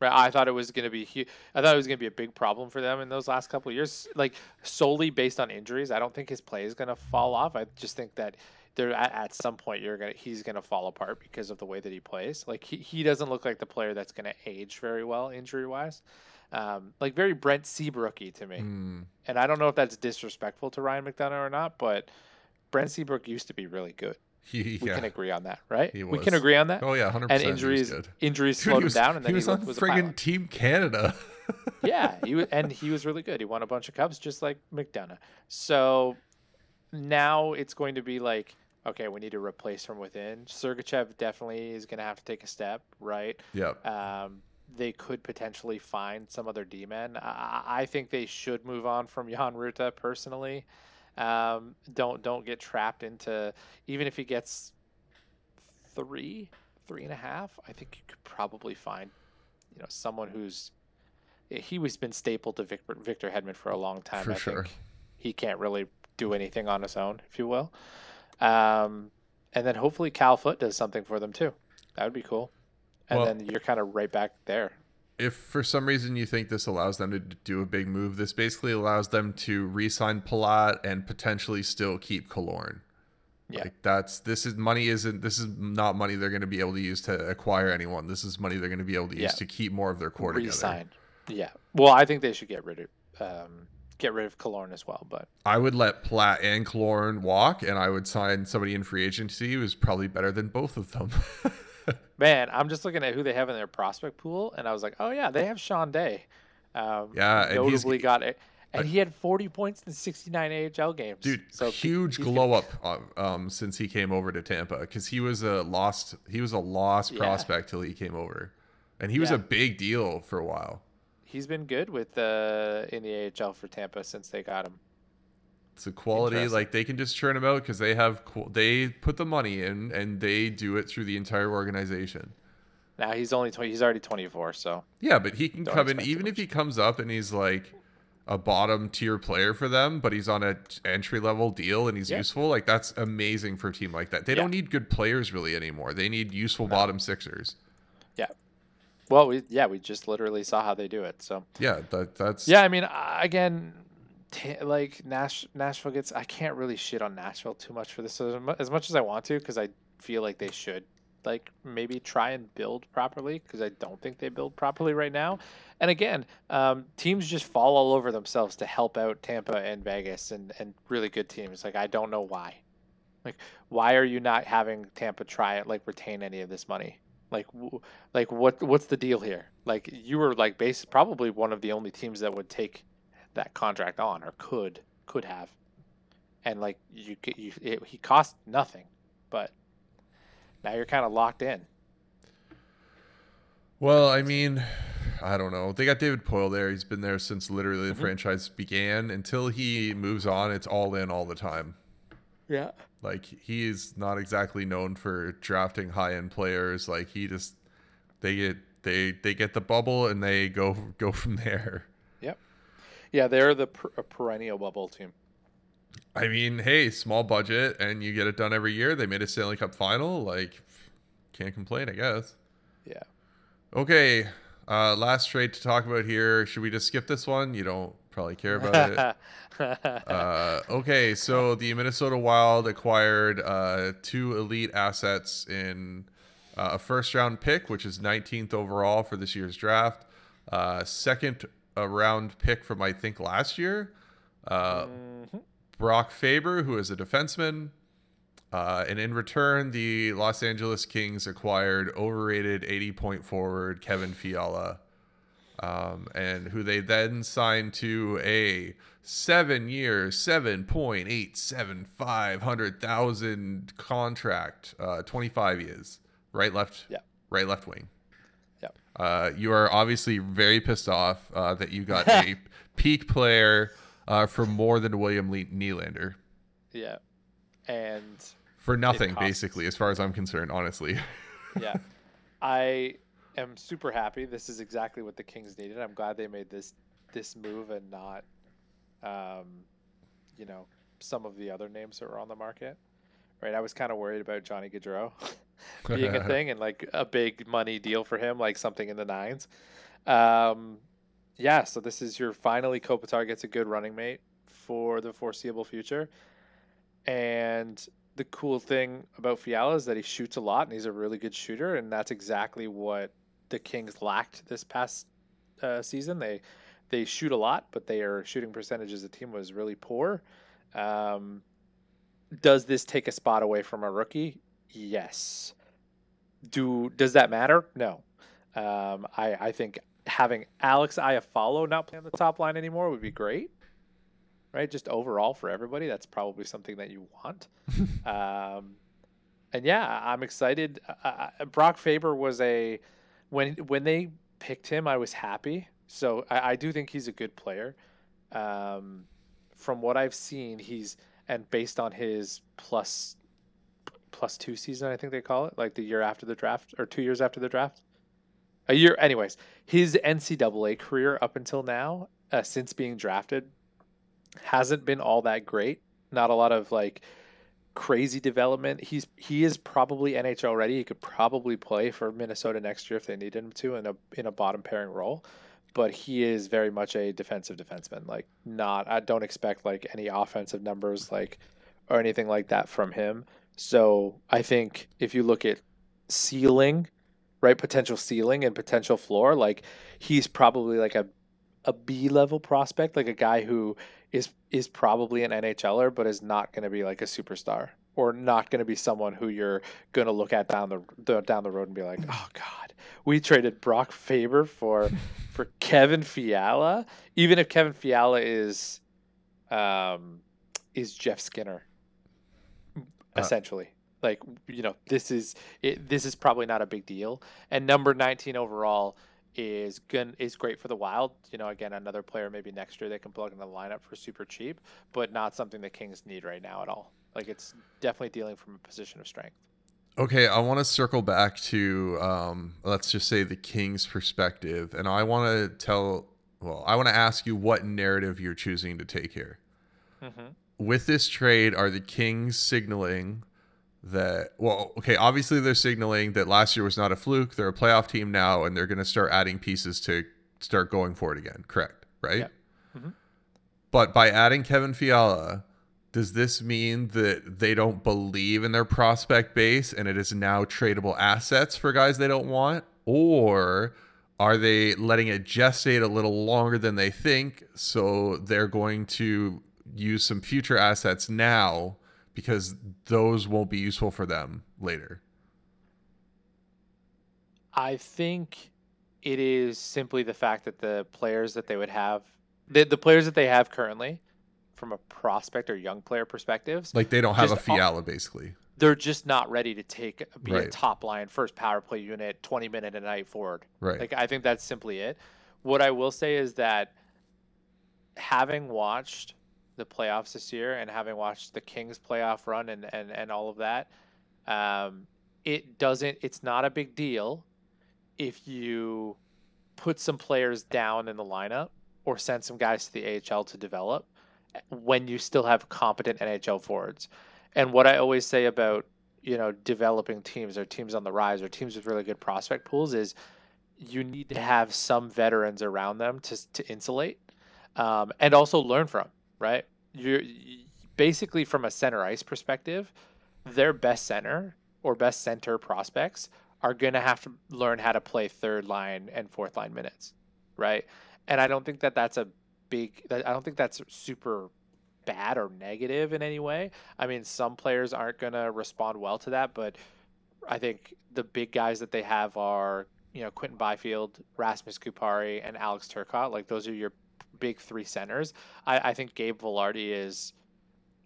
S1: Right, I thought it was going to be. huge. I thought it was going to be a big problem for them in those last couple of years, like solely based on injuries. I don't think his play is going to fall off. I just think that there at, at some point you're gonna he's going to fall apart because of the way that he plays. Like he, he doesn't look like the player that's going to age very well injury wise. Um, like very Brent Seabrooky to me,
S2: Mm.
S1: and I don't know if that's disrespectful to Ryan McDonagh or not, but Brent Seabrook used to be really good. (laughs)
S2: He,
S1: We
S2: yeah.
S1: can agree on that, right? We can agree on that.
S2: Oh yeah, hundred
S1: and
S2: percent.
S1: And
S2: injuries
S1: injuries
S2: Dude,
S1: slowed
S2: was,
S1: him down, and then
S2: he was
S1: he,
S2: on
S1: was
S2: friggin'. Team Canada. (laughs)
S1: yeah, he was, and he was really good. He won a bunch of cups, just like McDonagh. So now it's going to be like, okay, we need to replace from within. Sergachev definitely is going to have to take a step, right?
S2: yep.
S1: Um, they could potentially find some other D-men. I, I think they should move on from Jan Rutta personally. Um, don't don't get trapped into even if he gets three, three and a half. I think you could probably find, you know, someone who's he was been stapled to Victor, Victor Hedman for a long time.
S2: For
S1: I
S2: sure.
S1: think he can't really do anything on his own, if you will. Um, and then hopefully Cal Foote does something for them too. That would be cool. And
S2: Well-
S1: then you're kind of right back there.
S2: if for some reason you think this allows them to do a big move, this basically allows them to re-sign Palat and potentially still keep Killorn.
S1: Yeah.
S2: Like that's this is money isn't this is not money they're going to be able to use to acquire anyone. This is money they're going to be able to use
S1: Yeah.
S2: to keep more of their core together.
S1: Resign. Yeah. Well, I think they should get rid of um, get rid of Killorn as well. But
S2: I would let Platt and Killorn walk, and I would sign somebody in free agency who's probably better than both of them. (laughs) (laughs)
S1: man, I'm just looking at who they have in their prospect pool, and I was like, oh yeah, they have Sean Day. Um,
S2: Yeah, and
S1: notably got it, and he had 40 points in 69 AHL games.
S2: Dude,
S1: so
S2: huge glow up uh, um, since he came over to Tampa because he was a lost he was a lost
S1: Yeah.
S2: prospect till he came over, and he was a big deal for a while.
S1: He's been good with uh, in the AHL for Tampa since they got him.
S2: It's a quality like they can just churn them out because they have they put the money in and they do it through the entire organization.
S1: Now he's only 20, he's already 24, so
S2: Yeah, but he can
S1: Don't
S2: come in even if he comes up and he's like a bottom tier player for them, but he's on a entry level deal and he's
S1: Yeah.
S2: useful. Like that's amazing for a team like that. They
S1: Yeah.
S2: don't need good players really anymore. They need useful bottom sixers.
S1: yeah. Well, we, yeah, we just literally saw how they do it. So
S2: Yeah, that that's
S1: yeah, I mean, again, like Nash, Nashville gets. I can't really shit on Nashville too much for this as mu- as much as I want to because I feel like they should like maybe try and build properly because I don't think they build properly right now. And again, um, teams just fall all over themselves to help out Tampa and Vegas and and really good teams. Like I don't know why. Like why are you not having Tampa try it like retain any of this money? Like like what what's the deal here? Like you were like base probably one of the only teams that would take that contract on or could could have. And like you c- you it, he cost nothing, but now you're kind of locked in.
S2: Well, I mean, I don't know. They got David Poile there. He's been there since literally the
S1: Mhm.
S2: franchise began. Until he moves on, it's all in all the time.
S1: Yeah.
S2: Like he's not exactly known for drafting high end players. Like he just they get they they get the bubble and they go (laughs) go from there.
S1: Yeah, they're the per- perennial bubble team.
S2: I mean, hey, small budget and you get it done every year. They made a Stanley Cup final. Like can't complain, I guess.
S1: Yeah.
S2: Okay, uh, last trade to talk about here. Should we just skip this one? You don't probably care about it. (laughs) uh, okay, so the Minnesota Wild acquired uh, two elite assets in uh, a first round pick, which is 19th overall for this year's draft, uh, second uh, round pick from I think last year, uh,
S1: Mhm.
S2: Brock Faber, who is a defenseman. Uh, and in return, the Los Angeles Kings acquired overrated 80 point forward Kevin Fiala. um, and who they then signed to a seven year, seven point eight seven five hundred thousand contract, uh, twenty five years, right, left,
S1: Yeah.
S2: right, left wing. Uh, you are obviously very pissed off uh, that you got a (laughs) peak player uh, for more than William Le- Nylander
S1: Yeah. And
S2: for nothing, basically, as far as I'm concerned. Honestly, (laughs)
S1: yeah. I am super happy. This is exactly what the Kings needed. I'm glad they made this this move and not um, you know, some of the other names that were on the market. Right. I was kind of worried about Johnny Gaudreau (laughs) (laughs) being a (laughs) thing and like a big money deal for him, like something in the nines. Um, yeah, so this is your finally Kopitar gets a good running mate for the foreseeable future. And the cool thing about Fiala is that he shoots a lot and he's a really good shooter, and that's exactly what the Kings lacked this past uh, season. They they shoot a lot, but their shooting percentage as a team was really poor. Um, does this take a spot away from a rookie? Yes. Do does that matter? No. Um, I I think having Alex Iafallo not play on the top line anymore would be great. Right, just overall for everybody, that's probably something that you want. (laughs) um, and yeah, I'm excited. Uh, uh, Brock Faber was a when when they picked him, I was happy. So I, I do think he's a good player. Um, from what I've seen, he's and based on his plus plus two season, I think they call it, like the year after the draft or two years after the draft. A year, anyways. His NCAA career up until now, uh, since being drafted, hasn't been all that great. Not a lot of like crazy development. He's he is probably NHL ready. He could probably play for Minnesota next year if they needed him to in a in a bottom pairing role. But he is very much a defensive defenseman. Like not I don't expect like any offensive numbers like or anything like that from him. So I think if you look at ceiling, right, potential ceiling and potential floor, like he's probably like a a B level prospect, like a guy who is is probably an NHLer, but is not going to be like a superstar or not going to be someone who you're going to look at down the, the down the road and be like, oh god, we traded Brock Faber for (laughs) for Kevin Fiala, even if Kevin Fiala is um is Jeff Skinner, essentially. like you know, this is it, this is probably not a big deal. And number 19 overall is good is great for the Wild. You know, again, another player maybe next year they can plug in the lineup for super cheap, but not something the Kings need right now at all. Like it's definitely dealing from a position of strength.
S2: Okay, I want to circle back to um, let's just say the Kings' perspective, and I want to tell. Well, I want to ask you what narrative you're choosing to take here.
S1: Mm-hmm.
S2: With this trade, are the Kings signaling that? Well, okay, obviously they're signaling that last year was not a fluke. They're a playoff team now, and they're going to start adding pieces to start going for it again. Correct, right?
S1: Yeah. Mhm.
S2: But by adding Kevin Fiala, does this mean that they don't believe in their prospect base and it is now tradable assets for guys they don't want? Or are they letting it gestate a little longer than they think so they're going to use some future assets now because those won't be useful for them later?
S1: I think it is simply the fact that the players that they would have, the, the players that they have currently, from a prospect or young player perspectives,
S2: Like they don't have a Fiala basically.
S1: they're just not ready to take be a top line first power play unit, twenty minute a night forward.
S2: Right.
S1: Like I think that's simply it. What I will say is that having watched the playoffs this year and having watched the Kings playoff run and and, and all of that, um, it doesn't. It's not a big deal if you put some players down in the lineup or send some guys to the AHL to develop when you still have competent NHL forwards. And what I always say about you know developing teams or teams on the rise or teams with really good prospect pools is you need to have some veterans around them to to insulate um, and also learn from. Right, you're basically from a center ice perspective, their best center or best center prospects are going to have to learn how to play third line and fourth line minutes, right? And I don't think that that's a big. I don't think that's super bad or negative in any way. I mean, some players aren't going to respond well to that, but I think the big guys that they have are you know Quinton Byfield, Rasmus Kupari, and Alex Turcotte. Like those are your big three centers. I, I think Gabe Vilardi is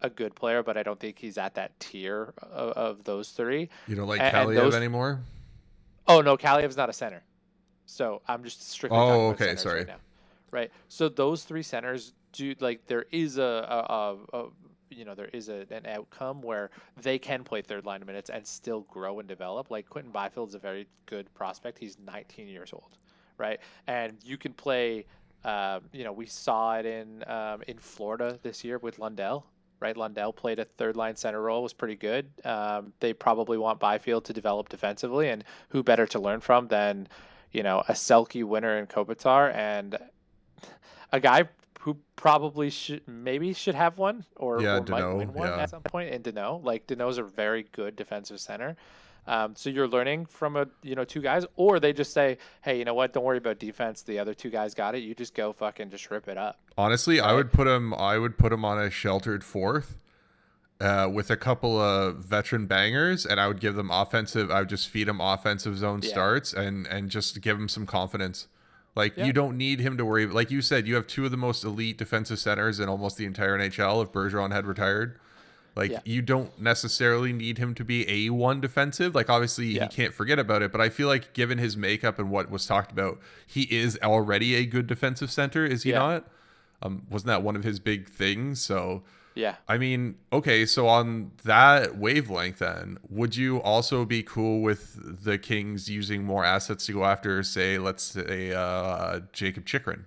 S1: a good player, but I don't think he's at that tier of, of those three.
S2: You don't like Kaliyev those... anymore?
S1: Oh no, Kaliyev's not a center. So I'm just strictly.
S2: Oh, okay, sorry.
S1: Right, right. So those three centers do like there is a, a, a, a you know there is a, an outcome where they can play third line minutes and still grow and develop. Like Quinton Byfield is a very good prospect. He's 19 years old, right? And you can play. Uh, you know, we saw it in um, in Florida this year with Lundell. Right, Lundell played a third line center role, was pretty good. Um, they probably want Byfield to develop defensively, and who better to learn from than, you know, a Selke winner in Kopitar and a guy who probably should maybe should have one or,
S2: yeah,
S1: or might win one yeah. at some point. And Danault, like Danault's a very good defensive center. Um, so you're learning from a you know two guys, or they just say, hey, you know what? Don't worry about defense. The other two guys got it. You just go fucking just rip it up.
S2: Honestly, right? I would put him. I would put him on a sheltered fourth. Uh, with a couple of veteran bangers, and I would give them offensive. I would just feed them offensive zone yeah. starts, and and just give them some confidence. Like yeah. you don't need him to worry. Like you said, you have two of the most elite defensive centers in almost the entire NHL. If Bergeron had retired, like yeah. you don't necessarily need him to be a one defensive. Like obviously yeah. he can't forget about it, but I feel like given his makeup and what was talked about, he is already a good defensive center. Is he not? Um, wasn't that one of his big things? So
S1: yeah.
S2: I mean, okay, so on that wavelength, then, would you also be cool with the Kings using more assets to go after, say, let's say, uh, Jakob Chychrun?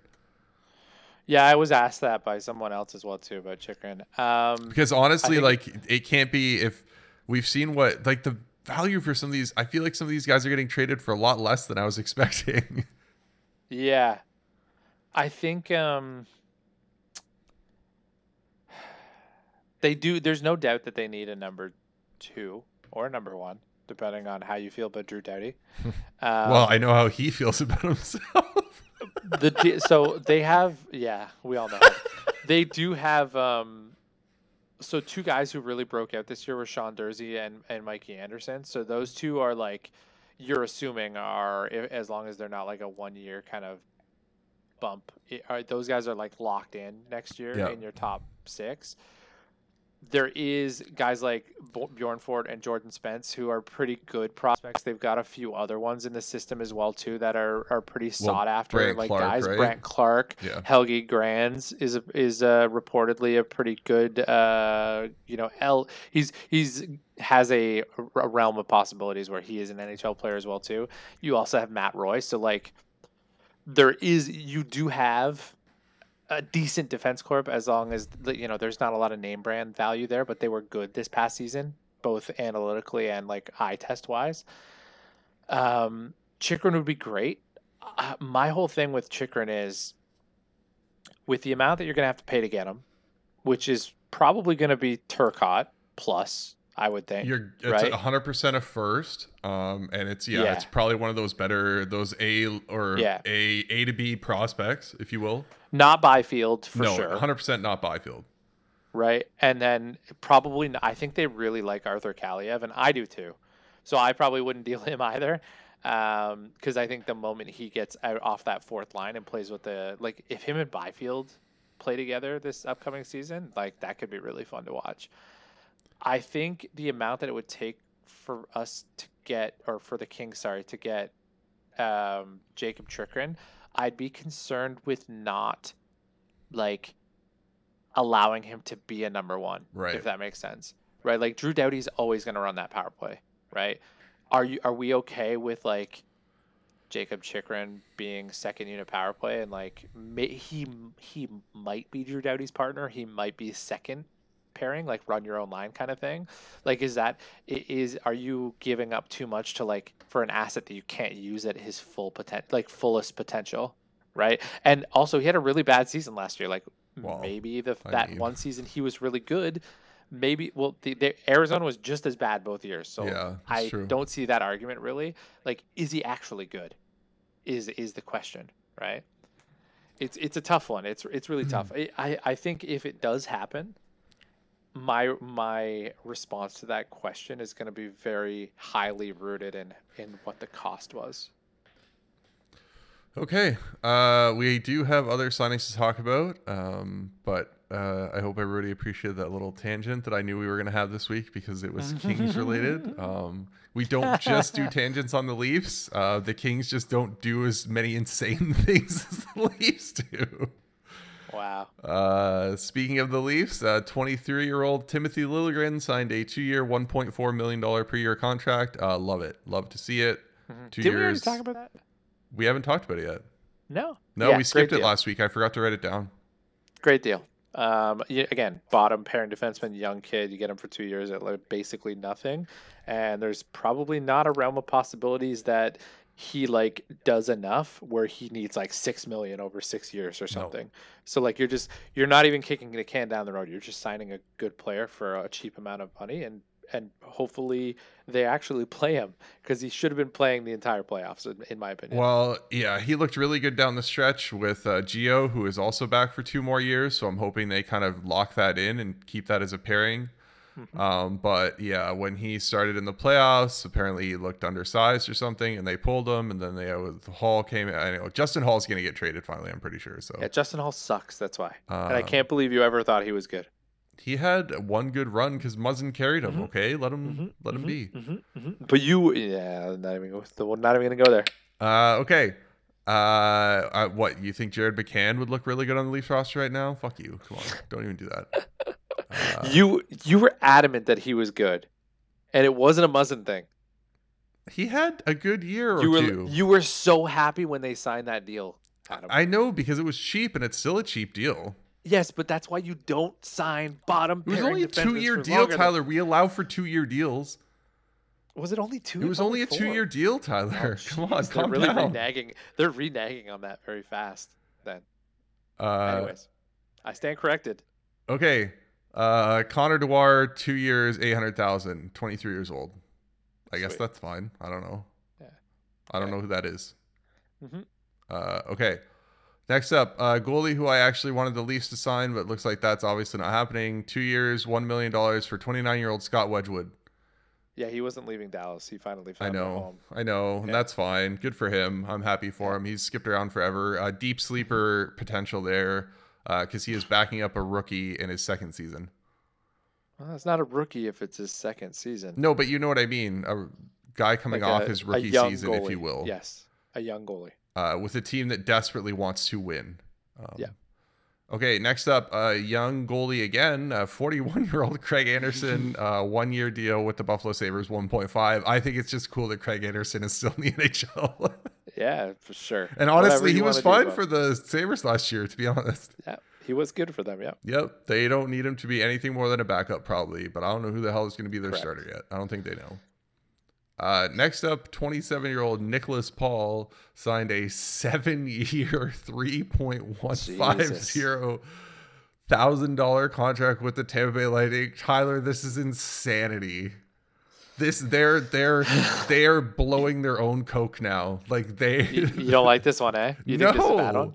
S1: Yeah, I was asked that by someone else as well too about Chychrun. Um,
S2: because honestly, think, like it can't be if we've seen what like the value for some of these. I feel like some of these guys are getting traded for a lot less than I was (laughs) expecting.
S1: yeah, I think. um they do. There's no doubt that they need a number two or a number one, depending on how you feel about Drew Doughty. (laughs)
S2: Um, well, I know how he feels about himself.
S1: The so they have yeah, we all know. they do have um so two guys who really broke out this year were Sean Durzi and and Mikey Anderson. So those two are like you're assuming are as long as they're not like a one year kind of bump. It, are, those guys are like locked in next year in your top six there is guys like Bjornfot and Jordan Spence who are pretty good prospects. They've got a few other ones in the system as well too that are, are pretty sought well, after. Like
S2: Clarke,
S1: guys,
S2: right?
S1: Clarke, yeah. Helge Grans is a, is a, reportedly a pretty good. Uh, you know, L. He's he's has a, a realm of possibilities where he is an NHL player as well too. You also have Matt Roy, so like there is you do have a decent defense corp as long as you know there's not a lot of name brand value there, but they were good this past season, both analytically and like eye test wise. Um, Chychrun would be great. Uh, my whole thing with Chychrun is with the amount that you're going to have to pay to get him, which is probably going to be Turcotte plus I would think.
S2: You're it's hundred percent a first. Um and it's yeah, yeah, it's probably one of those better those A or yeah. A A to B prospects, if you will.
S1: Not Byfield for no, sure.
S2: hundred percent not Byfield.
S1: Right. And then probably I think they really like Arthur Kaliyev and I do too. So I probably wouldn't (laughs) deal him either. Um, because I think the moment he gets out off that fourth line and plays with the like if him and Byfield play together this upcoming season, like that could be really fun to watch. I think the amount that it would take for us to get, or for the Kings, sorry, to get um, Jakob Chychrun, I'd be concerned with not like allowing him to be a number one,
S2: right?
S1: If that makes sense, right? Like Drew Doughty's always going to run that power play, right? Are you are we okay with like Jakob Chychrun being second unit power play and like may, he he might be Drew Doughty's partner, he might be second pairing, like run your own line kind of thing? Like, is that is are you giving up too much to like for an asset that you can't use at his full potential, like fullest potential, right? And also, he had a really bad season last year. Like, well, maybe the I that mean. one season he was really good. Maybe well, the, the Arizona was just as bad both years. So
S2: yeah,
S1: I
S2: true.
S1: don't see that argument really. Like, is he actually good? Is is the question, right? It's it's a tough one. It's it's really hmm. tough. I I think if it does happen, my my response to that question is going to be very highly rooted in in what the cost was
S2: Okay, uh, we do have other signings to talk about, um, but uh, I hope everybody appreciated that little tangent that I knew we were going to have this week because it was (laughs) Kings related. Um, we don't just do tangents on the Leafs. Uh, the Kings just don't do as many insane (laughs) things as the Leafs do.
S1: Wow.
S2: Uh, speaking of the Leafs, 23 year old Timothy Liljegren signed a two year, $1.4 million per year contract. Uh, love it. Love to see it.
S1: Mhm.
S2: Two
S1: Did we already talk about that?
S2: We haven't talked about it yet.
S1: No.
S2: No,
S1: Yeah,
S2: we skipped it
S1: deal.
S2: last week. I forgot to write it down.
S1: Great deal. Um, again, bottom pairing defenseman, young kid. You get him for two years at basically nothing, and there's probably not a realm of possibilities that he like does enough where he needs like six million over six years or something. So like you're just you're not even kicking the can down the road. You're just signing a good player for a cheap amount of money, and and hopefully they actually play him because he should have been playing the entire playoffs, in, in my opinion.
S2: Well, yeah, he looked really good down the stretch with uh, Gio, who is also back for two more years. So I'm hoping they kind of lock that in and keep that as a pairing.
S1: Mhm.
S2: Um, but yeah, when he started in the playoffs, apparently he looked undersized or something, and they pulled him. And then they uh, Holl came. I know Justin Holl's going to get traded finally. I'm pretty sure. So
S1: yeah, Justin Holl sucks. That's why, and I
S2: Um,
S1: can't believe you ever thought he was good.
S2: he had one good run because Muzzin carried him.
S1: Mhm.
S2: Okay, let him
S1: Mhm,
S2: let him
S1: mhm,
S2: be.
S1: mhm, mhm. But you, yeah, not even not even gonna go there.
S2: Uh, okay. Uh, uh, what you think Jared McCann would look really good on the Leafs roster right now? Fuck you. Come on, don't even do that. (laughs) Uh,
S1: you you were adamant that he was good, and it wasn't a Muzzin thing.
S2: he had a good year or
S1: You were
S2: two.
S1: you were so happy when they signed that deal. Adam.
S2: I know because it was cheap and it's still a cheap deal.
S1: yes, but that's why you don't sign bottom.
S2: It was only a two-year deal,
S1: than-
S2: Tyler. We allow for two-year deals.
S1: Was it only two?
S2: It was only a two-year deal,
S1: Oh,
S2: Tyler. Come on,
S1: they're really
S2: down.
S1: reneging. They're reneging on that very fast. Then,
S2: Uh,
S1: anyways, I stand corrected.
S2: okay. Uh, Connor Dewar, two years, 800,000, 23 years old. I guess that's fine. I don't know.
S1: Yeah.
S2: I don't
S1: Yeah.
S2: know who that is.
S1: Mm-hmm.
S2: Uh, okay. Next up, uh, goalie who I actually wanted the Leafs to sign, but looks like that's obviously not happening. Two years, $1 million for 29 year old Scott Wedgwood.
S1: Yeah, he wasn't leaving Dallas. He finally
S2: I
S1: found a
S2: know.
S1: home.
S2: I know. And that's fine. Good for him. I'm happy for him. He's skipped around forever. Uh, deep sleeper potential there because he is backing up a rookie in his second season.
S1: Well, it's not a rookie if it's his second season.
S2: No, but you know what I mean. A guy coming
S1: Like
S2: off
S1: a-
S2: his rookie season, if you will,
S1: Yes, a young goalie.
S2: uh, with a team that desperately wants to win. Um,
S1: Yeah.
S2: Okay, next up, uh, young goalie again, 41 year old (laughs) Craig Anderson, (laughs) uh, one year deal with the Buffalo Sabres, 1.5. I think it's just cool that Craig Anderson is still in the (laughs) NHL.
S1: Yeah, for sure.
S2: and honestly, he was fine for the Sabres last year, to be (laughs) honest.
S1: Yeah, he was good for them. Yeah.
S2: Yep, they don't need him to be anything more than a backup, probably. But I don't know who the hell is going to be their
S1: Correct.
S2: starter yet. I don't think they know. Uh, next up, 27 year old Nicholas Paul signed a seven year, (laughs) $3.150 thousand contract with the Tampa Bay Lightning. Tyler, this is insanity. This they're they're they're blowing their own coke now. Like they
S1: You, you don't like this one, eh? You think this is a bad one?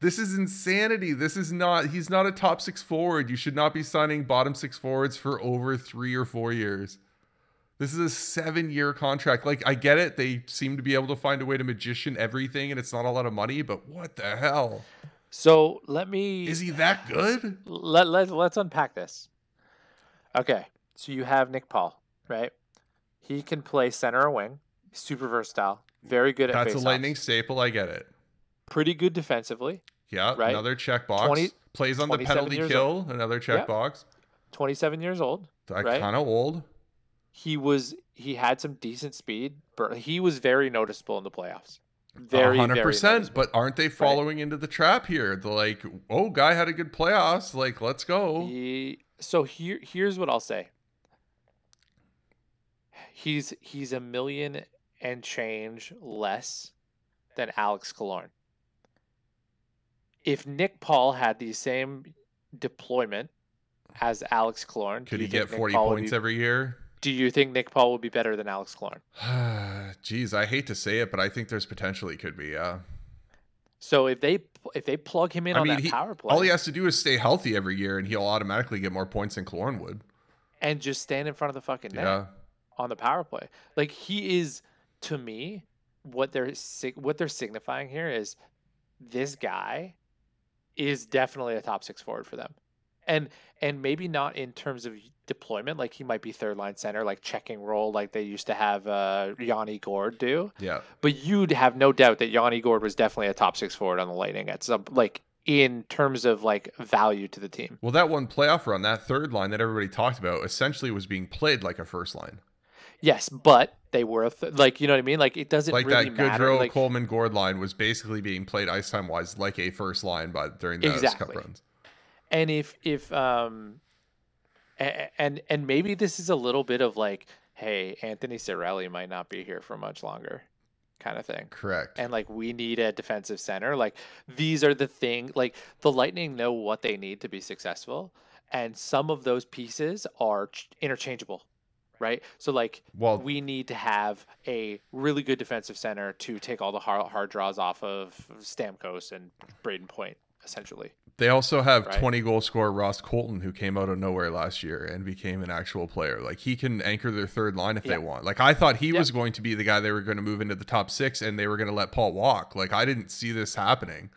S2: This is insanity. This is not, he's not a top six forward. You should not be signing bottom six forwards for over three or four years. This is a seven year contract. Like, I get it. They seem to be able to find a way to magician everything and it's not a lot of money, but what the hell?
S1: So let me
S2: Is he that good?
S1: let, let let's unpack this. Okay, so you have Nick Paul, right? He can play center or wing, super versatile, very good at
S2: That's a lightning staple. I get it.
S1: pretty good defensively.
S2: Yeah.
S1: Right.
S2: Another check box.
S1: 20
S2: Plays on the penalty kill. Another check
S1: Yeah.
S2: box.
S1: 27 years old. Right.
S2: Kind of old.
S1: He was he had some decent speed, but he was very noticeable in the playoffs. Very,
S2: hundred
S1: very
S2: percent.
S1: noticeable.
S2: But aren't they following into the trap here? The like, oh, guy had a good playoffs. Like, let's go.
S1: He, so here here's what I'll say. He's he's a million and change less than Alex Killorn. If Nick Paul had the same deployment as Alex Killorn, do
S2: Could he get
S1: Nick
S2: forty
S1: Paul
S2: points
S1: be-
S2: every year?
S1: Do you think Nick Paul would be better than Alex Killorn? (sighs)
S2: Jeez, I hate to say it, but I think there's potentially could be. Yeah.
S1: So if they if they plug him in
S2: I
S1: on
S2: mean,
S1: that
S2: he,
S1: power play
S2: all he has to do is stay healthy every year, and he'll automatically get more points than Killorn would.
S1: and just stand in front of the fucking net
S2: Yeah.
S1: On the power play, like he is to me what they're what they're signifying here is this guy is definitely a top six forward for them, and and maybe not in terms of deployment. Like he might be third line center, like checking role, like they used to have uh, Yanni Gourde do.
S2: Yeah.
S1: But you'd have no doubt that Yanni Gourde was definitely a top six forward on the Lightning at some like in terms of like value to the team.
S2: Well, that one playoff run, that third line that everybody talked about, essentially was being played like a first line.
S1: Yes, but they were a th- like you know what I mean. Like it doesn't
S2: Like
S1: really
S2: that
S1: matter.
S2: Goodrow
S1: Like,
S2: Coleman Gourde line was basically being played ice time wise like a first line by during those cup
S1: Exactly.
S2: runs.
S1: and if if um a- and and maybe this is a little bit of like hey anthony Cirelli might not be here for much longer kind of thing
S2: Correct.
S1: and like we need a defensive center like these are the thing like the lightning know what they need to be successful and some of those pieces are interchangeable right so like
S2: well,
S1: we need to have a really good defensive center to take all the hard, hard draws off of Stamkos and Brayden Point essentially
S2: they also have
S1: right.
S2: 20 goal scorer Ross Colton who came out of nowhere last year and became an actual player. Like he can anchor their third line if
S1: Yeah.
S2: they want. Like I thought he
S1: Yep.
S2: was going to be the guy they were going to move into the top 6 and they were going to let Paul walk. Like I didn't see this happening.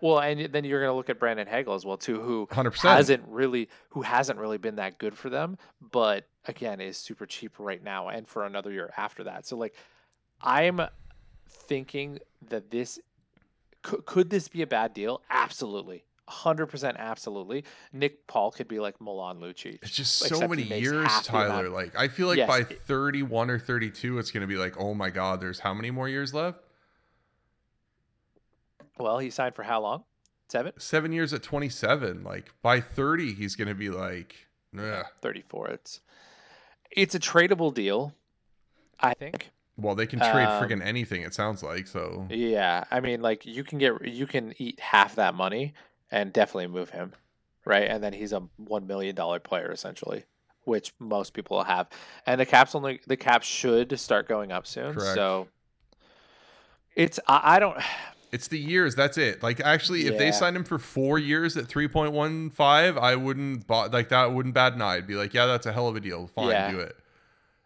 S1: Well, and then you're going to look at Brandon Hagel as well too, who
S2: 100%.
S1: hasn't really who hasn't really been that good for them, but again is super cheap right now and for another year after that. So like, I'm thinking that this could, could this be a bad deal? Absolutely. 100% absolutely. Nick Paul could be like Milan Lucic.
S2: It's just so many years,
S1: half the amount.
S2: Tyler. Like I feel like
S1: Yes,
S2: by
S1: it-
S2: 31 or 32 it's going to be like, "Oh my god, there's how many more years left?"
S1: Well, he signed for how long? 7?
S2: 7 years at 27. Like by 30 he's going to be like, Ugh.
S1: 34. It's it's a tradable deal, I think.
S2: Well, they can trade
S1: Um,
S2: friggin' anything it sounds like. So
S1: Yeah, I mean, like you can get you can eat half that money and definitely move him, right? And then he's a one million dollar player essentially, which most people will have. And the caps only the caps should start going up soon.
S2: Correct.
S1: So it's I, I don't
S2: It's the years. That's it. Like actually, if they signed him for four years at three point one five, I wouldn't buy like that. Wouldn't bad an eye. I'd be like, yeah, that's a hell of a deal. Fine,
S1: Yeah.
S2: do it.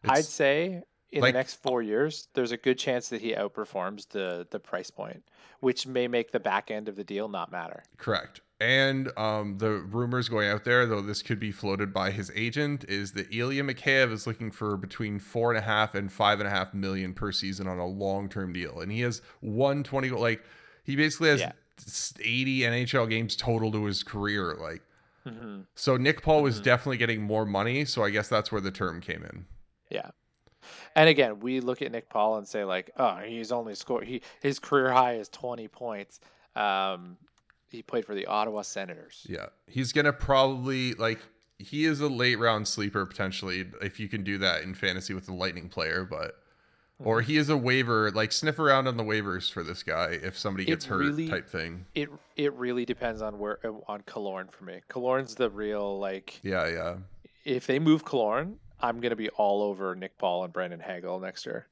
S1: I'd say in
S2: like-
S1: the next four years, there's a good chance that he outperforms the the price point, which may make the back end of the deal not matter.
S2: correct. And um, the rumors going out there, though this could be floated by his agent, is that Ilya Mikheyev is looking for between four and a half and five and a half million per season on a long term deal, and he has one twenty. Like he basically has
S1: Yeah.
S2: eighty NHL games total to his career. Like
S1: hmm
S2: so, Nick Paul was
S1: Mhm.
S2: definitely getting more money. So I guess that's where the term came in.
S1: Yeah. And again, we look at Nick Paul and say like, oh, he's only scored he his career high is 20 points. Um, he played for the Ottawa Senators.
S2: Yeah, he's gonna probably like he is a late round sleeper potentially if you can do that in fantasy with a lightning player, but or he is a waiver like sniff around on the waivers for this guy if somebody gets hurt type thing.
S1: It it really depends on where on Killorn for me. Killorn's the real like
S2: Yeah, yeah.
S1: if they move Killorn, I'm gonna be all over Nick Paul and Brandon Hagel next year.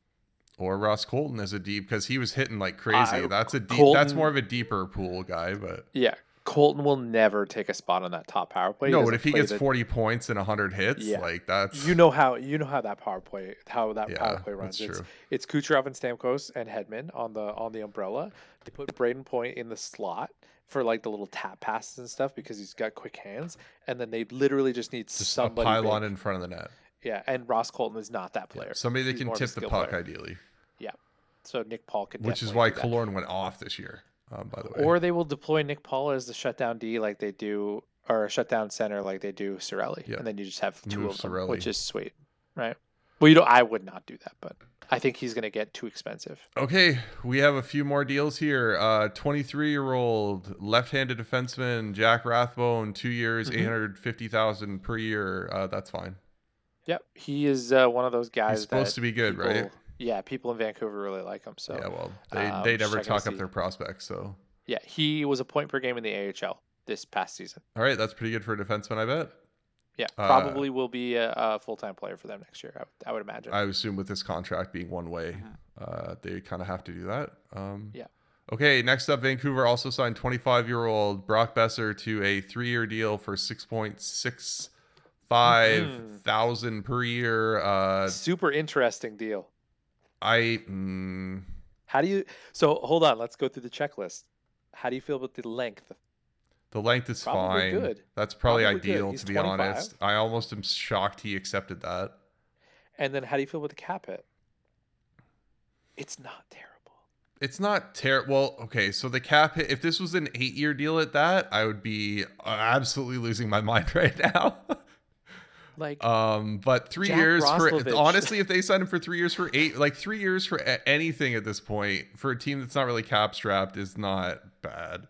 S2: Or Ross Colton as a deep because he was hitting like crazy.
S1: I-
S2: that's a deep. that's more of a deeper pool guy, but
S1: Yeah, Colton will never take a spot on that top power play.
S2: no. But if he gets
S1: the-
S2: forty points and hundred hits,
S1: Yeah.
S2: like that's
S1: you know how you know how that power play how that
S2: yeah,
S1: power play runs. It's
S2: true.
S1: it's Kucherov and Stamkos and Hedman on the on the umbrella. They put Brayden Point in the slot for like the little tap passes and stuff because he's got quick hands, and then they literally just need
S2: Just
S1: somebody.
S2: a pylon
S1: big.
S2: in front of the net.
S1: Yeah, and Ross Colton is not that player.
S2: Somebody that
S1: He's
S2: can
S1: more of a
S2: tip the puck
S1: player.
S2: ideally,
S1: So Nick Paul could,
S2: which is why. Killorn went off this year. Um, by the way,
S1: Or they will deploy Nick Paul as the shutdown D like they do, or a shutdown center like they do Cirelli,
S2: Yeah.
S1: and then you just have two
S2: Move
S1: of them,
S2: Cirelli.
S1: which is sweet, right? Well, you know, I would not do that, but I think he's going to get too expensive.
S2: Okay, we have a few more deals here. Uh, 23 year old left handed defenseman Jack Rathbone, two years,
S1: Mhm.
S2: 850,000 per year. Uh, that's fine.
S1: Yep, he is uh, one of those guys.
S2: He's supposed to be good, right?
S1: People- Yeah, people in Vancouver really like him. So
S2: yeah,
S1: yeah,
S2: well, they,
S1: um,
S2: they never talk up their prospects. So, yeah,
S1: he was a point per game in the AHL this past season.
S2: all right, that's pretty good for a defenseman, I bet.
S1: Yeah,
S2: Uh,
S1: probably will be a, a full time player for them next year. I, would- I would imagine.
S2: I assume with this contract being one way,
S1: Mhm.
S2: uh, they kind of have to do that. Um,
S1: Yeah.
S2: Okay, next up, Vancouver also signed 25 year old Brock Boeser to a three year deal for 6.65
S1: Mhm.
S2: thousand per year. Uh,
S1: Super interesting deal.
S2: I mm,
S1: How do you? So hold on. Let's go through the checklist. How do you feel about the length?
S2: The length is
S1: Probably
S2: fine.
S1: good.
S2: That's probably,
S1: Probably good.
S2: ideal,
S1: He's
S2: to be
S1: 25.
S2: honest. I almost am shocked he accepted that.
S1: And then how do you feel about the cap hit? It's not terrible.
S2: It's not terrible. Well, okay, so the cap hit, if this was an eight year deal at that, I would be uh, absolutely losing my (laughs) mind right now.
S1: Like
S2: um, but three
S1: Jack
S2: years for (laughs) honestly, if they sign him for three years for eight, like three years for a- anything at this point for a team that's not really cap strapped is not bad.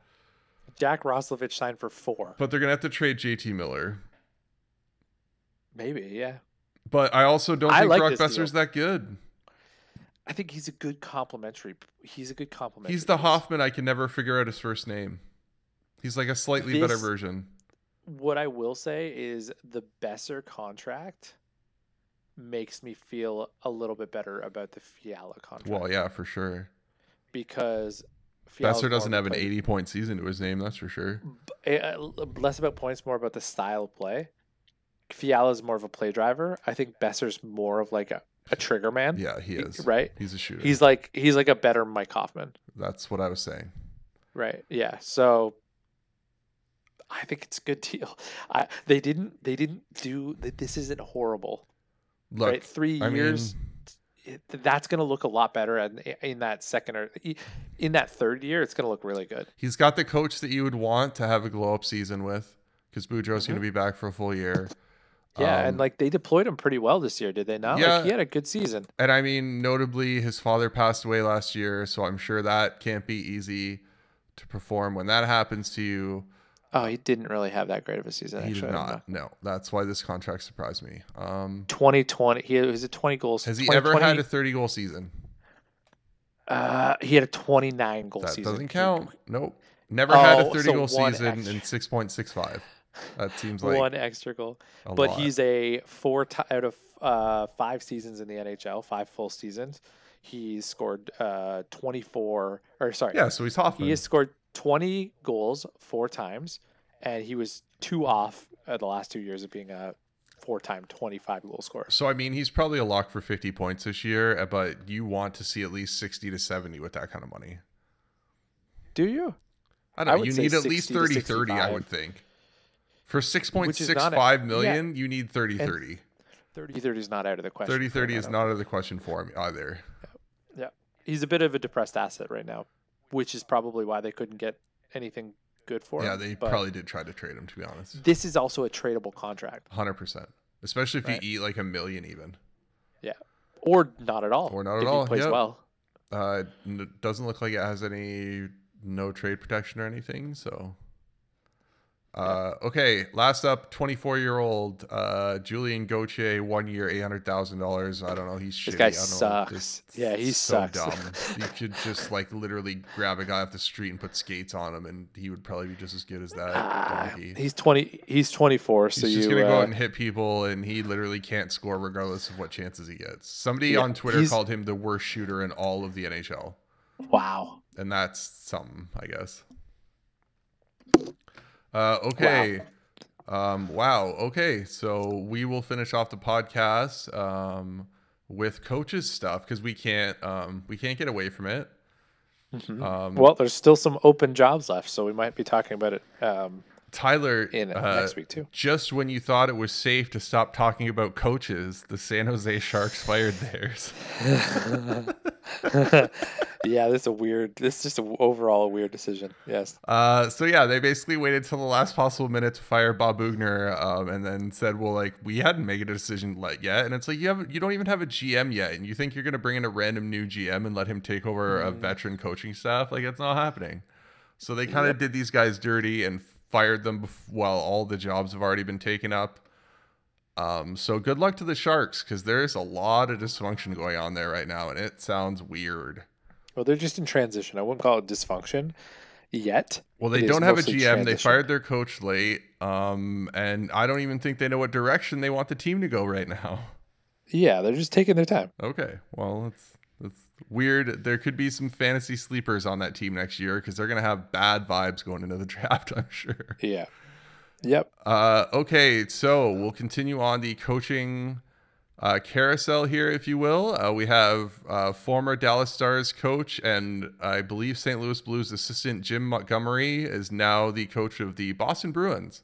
S1: Jack Roslovic signed for four.
S2: But they're gonna have to trade JT Miller.
S1: Maybe, yeah.
S2: But I also don't
S1: I
S2: think
S1: like
S2: Brock
S1: this.
S2: Boeser's that good.
S1: I think he's a good complimentary. He's a good complimentary.
S2: He's the. Hoffman I can never figure out his first name. He's like a slightly better version.
S1: What I will say is the Boeser contract makes me feel a little bit better about the Fiala contract.
S2: Well, yeah, for sure.
S1: because Fiala's Boeser
S2: doesn't have an
S1: play-
S2: 80 point season to his name, that's for sure.
S1: uh, less about points, more about the style of play. Fiala's more of a play driver. I think Boeser's more of like a, a trigger man.
S2: Yeah, he is.
S1: Right.
S2: He's a shooter.
S1: He's like he's like a better Mike Hoffman.
S2: That's what I was saying.
S1: Right. Yeah. So I think it's a good deal. I they didn't they didn't do this isn't horrible.
S2: Look,
S1: right. Three
S2: I
S1: years.
S2: mean,
S1: it, that's going to look a lot better in, in that second or in that third year. It's going to look really good.
S2: he's got the coach that you would want to have a glow up season with because Boudreau's going to be back for a full year.
S1: Yeah,
S2: Um,
S1: and like they deployed him pretty well this year, did they not?
S2: Yeah.
S1: Like he had a good season.
S2: And I mean, notably, his father passed away last year, so I'm sure that can't be easy to perform when that happens to you.
S1: Oh, he didn't really have that great of a season.
S2: He
S1: actually,
S2: did not. No, that's why this contract surprised me. Um,
S1: 2020. He was at 20 goals.
S2: has he ever had a 30 goal season?
S1: Uh, he had a 29 goal
S2: That
S1: season.
S2: doesn't count. Nope. Never had a
S1: Oh,
S2: 30
S1: so
S2: goal season
S1: extra.
S2: in 6.65. That seems (laughs) like
S1: One extra goal,
S2: a
S1: but
S2: lot.
S1: he's a four ti out of uh, five seasons in the NHL, five full seasons. He scored uh, 24, or sorry,
S2: yeah. So he's Hoffman.
S1: he has scored 20 goals four times, and he was two off uh, the last two years of being a four-time 25 goal scorer.
S2: So I mean, he's probably a lock for 50 points this year, uh, but you want to see at least 60 to 70 with that kind of money.
S1: Do you?
S2: I
S1: I
S2: don't know.
S1: would
S2: You need at least 30 30, I would think. For
S1: Which is not a-
S2: 6.65 million, you need 30 30.
S1: 30 30 is not out of the question.
S2: 30 30 is not out of the question for him either.
S1: Yeah. He's a bit of a depressed asset right now, which is probably why they couldn't get anything good for
S2: Yeah,
S1: him.
S2: Yeah, they
S1: but
S2: probably did try to trade him, to be honest.
S1: This is also a tradable contract,
S2: 100%. Especially if
S1: Right.
S2: you eat like a million, even. Yeah.
S1: Or not at all.
S2: Or not at all,
S1: He plays
S2: yep.
S1: well.
S2: Uh, n- doesn't look like it has any no trade protection or anything. So, uh, okay. Last up, 24 year old uh, Julian Gauthier, one year, eight hundred thousand dollars. I don't know. He's
S1: This guy sucks. Yeah, he
S2: so
S1: sucks.
S2: dumb. (laughs) you could just like literally grab a guy off the street and put skates on him, and he would probably be just as good as that donkey.
S1: he's 20. He's 24. So
S2: He's
S1: you
S2: just gonna go
S1: uh,
S2: out and hit people, and he literally can't score regardless of what chances he gets. Somebody
S1: Yeah,
S2: on Twitter called him the worst shooter in all of the NHL
S1: wow.
S2: and that's something, I guess. Uh, okay. Um, wow. Okay. So we will finish off the podcast um, with coaches stuff because we can't um, we can't get away from it.
S1: Mhm.
S2: Um,
S1: well, there's still some open jobs left, so we might be talking about it um,
S2: Tyler,
S1: in uh, next week too.
S2: just when you thought it was safe to stop talking about coaches, the San Jose Sharks (laughs) fired theirs. (laughs)
S1: yeah, this is a weird. This is just a, overall a weird decision. Yes.
S2: Uh, so yeah, they basically waited till the last possible minute to fire Bob Boughner, um, and then said, "Well, like we hadn't made a decision like yet." And it's like you have you don't even have a GM yet, and you think you're gonna bring in a random new GM and let him take over a veteran coaching staff? Like it's not happening. So they kind of did these guys dirty and fired them while all the jobs have already been taken up. Um, so good luck to the Sharks because there's a lot of dysfunction going on there right now, and it sounds weird.
S1: Well, they're just in transition. I wouldn't call it dysfunction yet.
S2: Well, they
S1: It is
S2: don't have a GM. They fired their coach late. Um, and I don't even think they know what direction they want the team to go right now.
S1: Yeah, they're just taking their time.
S2: Okay. Well, it's weird. There could be some fantasy sleepers on that team next year because they're gonna have bad vibes going into the (laughs) draft, I'm sure.
S1: Yeah. Yep.
S2: Uh, okay, so we'll continue on the coaching uh, carousel here, if you will. Uh, we have uh, former Dallas Stars coach and I believe St. Louis Blues assistant Jim Montgomery is now the coach of the Boston Bruins.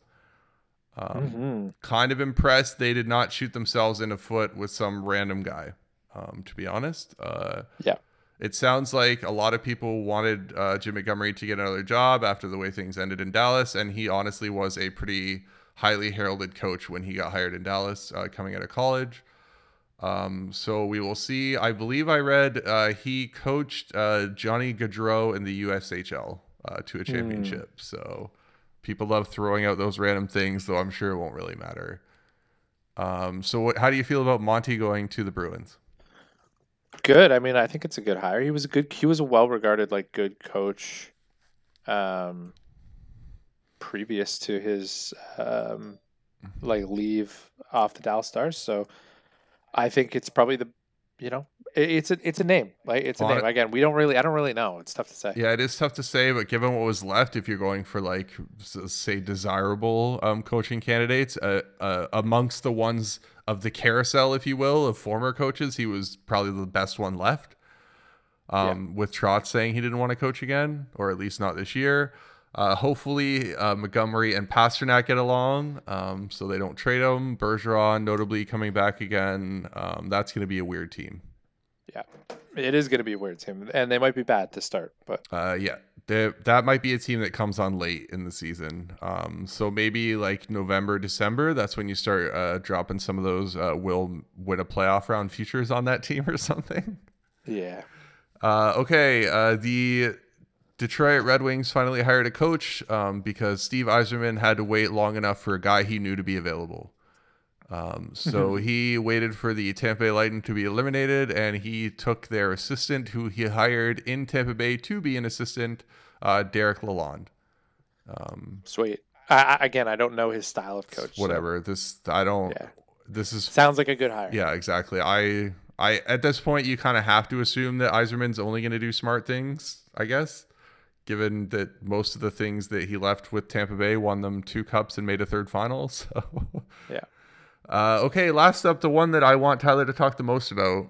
S2: Um,
S1: Mm-hmm.
S2: Kind of impressed they did not shoot themselves in the foot with some random guy. Um, to be honest, uh,
S1: Yeah.
S2: it sounds like a lot of people wanted uh, Jim Montgomery to get another job after the way things ended in Dallas, and he honestly was a pretty highly heralded coach when he got hired in Dallas, uh, coming out of college. Um, so we will see. I believe I read uh, he coached uh, Johnny Gaudreau in the USHL uh, to a championship. So people love throwing out those random things, though I'm sure it won't really matter. Um, so what, how do you feel about Monty going to the Bruins?
S1: Good. I mean, I think it's a good hire. He was a good. He was a well-regarded, like, good coach. Um, previous to his um, like leave off the Dallas Stars, so I think it's probably the, you know, it's a it's a name. Like it's a name. Again, we don't really. I don't really know. It's tough to say.
S2: Yeah, it is tough to say, but given what was left, if you're going for like say desirable um, coaching candidates, uh, uh, amongst the ones of the carousel, if you will, of former coaches, he was probably the best one left. Um, With Trotz saying he didn't want to coach again, or at least not this year. Uh, hopefully, uh, Montgomery and Pastrnak get along, um, so they don't trade him. Bergeron, notably coming back again. Um, that's going to be a weird team.
S1: Yeah, it is going to be a weird team, and they might be bad to start, but
S2: Uh, yeah, they, that might be a team that comes on late in the season. Um, so maybe like November, December. That's when you start uh, dropping some of those uh, will win a playoff round futures on that (laughs) team or something.
S1: yeah,
S2: Uh, okay, uh, the Detroit Red Wings finally hired a coach um, because Steve Yzerman had to wait long enough for a guy he knew to be available. Um, so he waited for the Tampa Bay Lightning to be eliminated, and he took their assistant, who he hired in Tampa Bay to be an assistant, uh, Derek Lalonde.
S1: sweet. I, again, I don't know his style of coach. so,
S2: Whatever. This I don't.
S1: yeah,
S2: This is
S1: sounds like a good hire.
S2: Yeah, exactly. I I at this point you kind of have to assume that Yzerman's only going to do smart things, I guess, given that most of the things that he left with Tampa Bay won them two cups and made a third final. (laughs) So
S1: yeah.
S2: Uh, okay, last up, the one that I want Tyler to talk the most about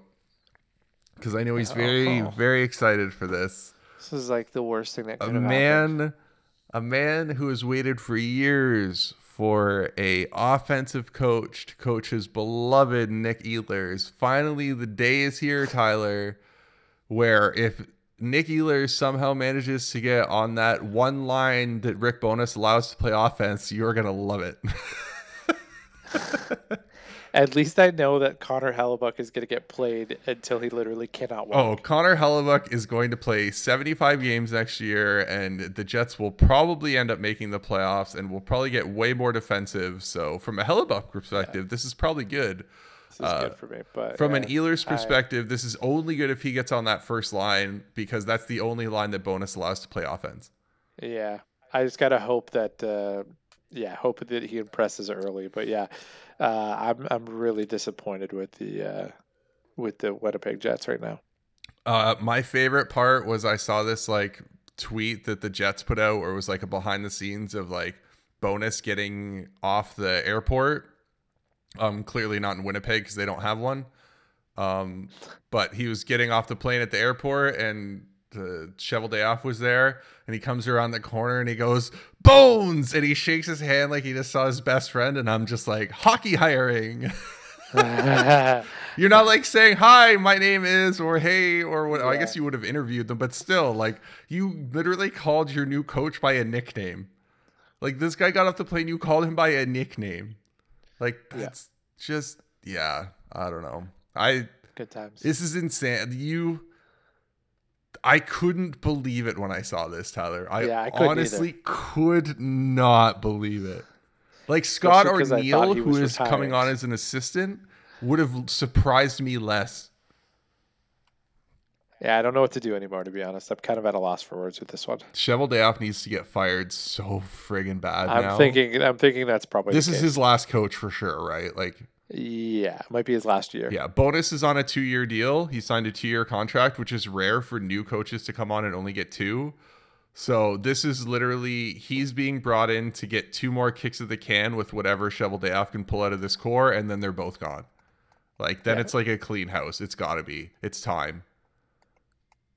S2: because I know he's very
S1: Oh.
S2: very excited for this.
S1: This is like the worst thing that
S2: A
S1: could have happened.
S2: man, a man who has waited for years for a offensive coach to coach his beloved Nick Ehlers. Finally, the day is here, Tyler, where if Nick Ehlers somehow manages to get on that one line that Rick Bowness allows to play offense, you're gonna love it. (laughs)
S1: At least I know that Connor Hellebuyck is going to get played until he literally cannot
S2: Oh. Connor Hellebuyck is going to play 75 games next year, and the Jets will probably end up making the playoffs and will probably get way more defensive. So, from a Hellebuyck perspective, this is probably good.
S1: this is good for me. But
S2: uh, From an
S1: yeah,
S2: Ehlers
S1: I-
S2: perspective, this is only good if he gets on that first line because that's the only line that Bowness allows to play offense.
S1: yeah, I just gotta hope that. Uh, yeah, hope that he impresses early. But yeah, uh, I'm I'm really disappointed with the uh, with the Winnipeg Jets right now.
S2: Uh, my favorite part was I saw this like tweet that the Jets put out, or it was like a behind the scenes of like Bowness getting off the airport. Um, clearly not in Winnipeg because they don't have one. Um, but he was getting off the plane at the airport, and the Cheveldayoff was there, and he comes around the corner and he goes Bones, and he shakes his hand like he just saw his best friend, and I'm just like hockey hiring. (laughs) You're not like saying hi, my name is, or hey, or what. I guess you would have interviewed them, but still, like you literally called your new coach by a nickname. Like this guy got off the plane, you called him by a nickname. Like that's just yeah. I don't know. I
S1: Good times.
S2: this is insane. You, I couldn't believe it when I saw this, Tyler. I,
S1: Yeah, I
S2: honestly could not believe it. Like Scott
S1: Especially I Arniel,
S2: who is coming on as an assistant, would have surprised me less.
S1: yeah, I don't know what to do anymore. To be honest, I'm kind of at a loss for words with this one.
S2: Cheveldayoff needs to get fired so friggin' bad
S1: I'm
S2: now.
S1: thinking. I'm thinking that's probably
S2: this is
S1: case.
S2: his last coach for sure, right? Like,
S1: Yeah, it might be his last year.
S2: yeah, Bowness is on a two-year deal. He signed a two-year contract, which is rare for new coaches to come on and only get two. So this is literally he's being brought in to get two more kicks of the can with whatever Cheveldayoff can pull out of this core, and then they're both gone. Like then
S1: Yeah.
S2: it's like a clean house. It's got to be. It's time.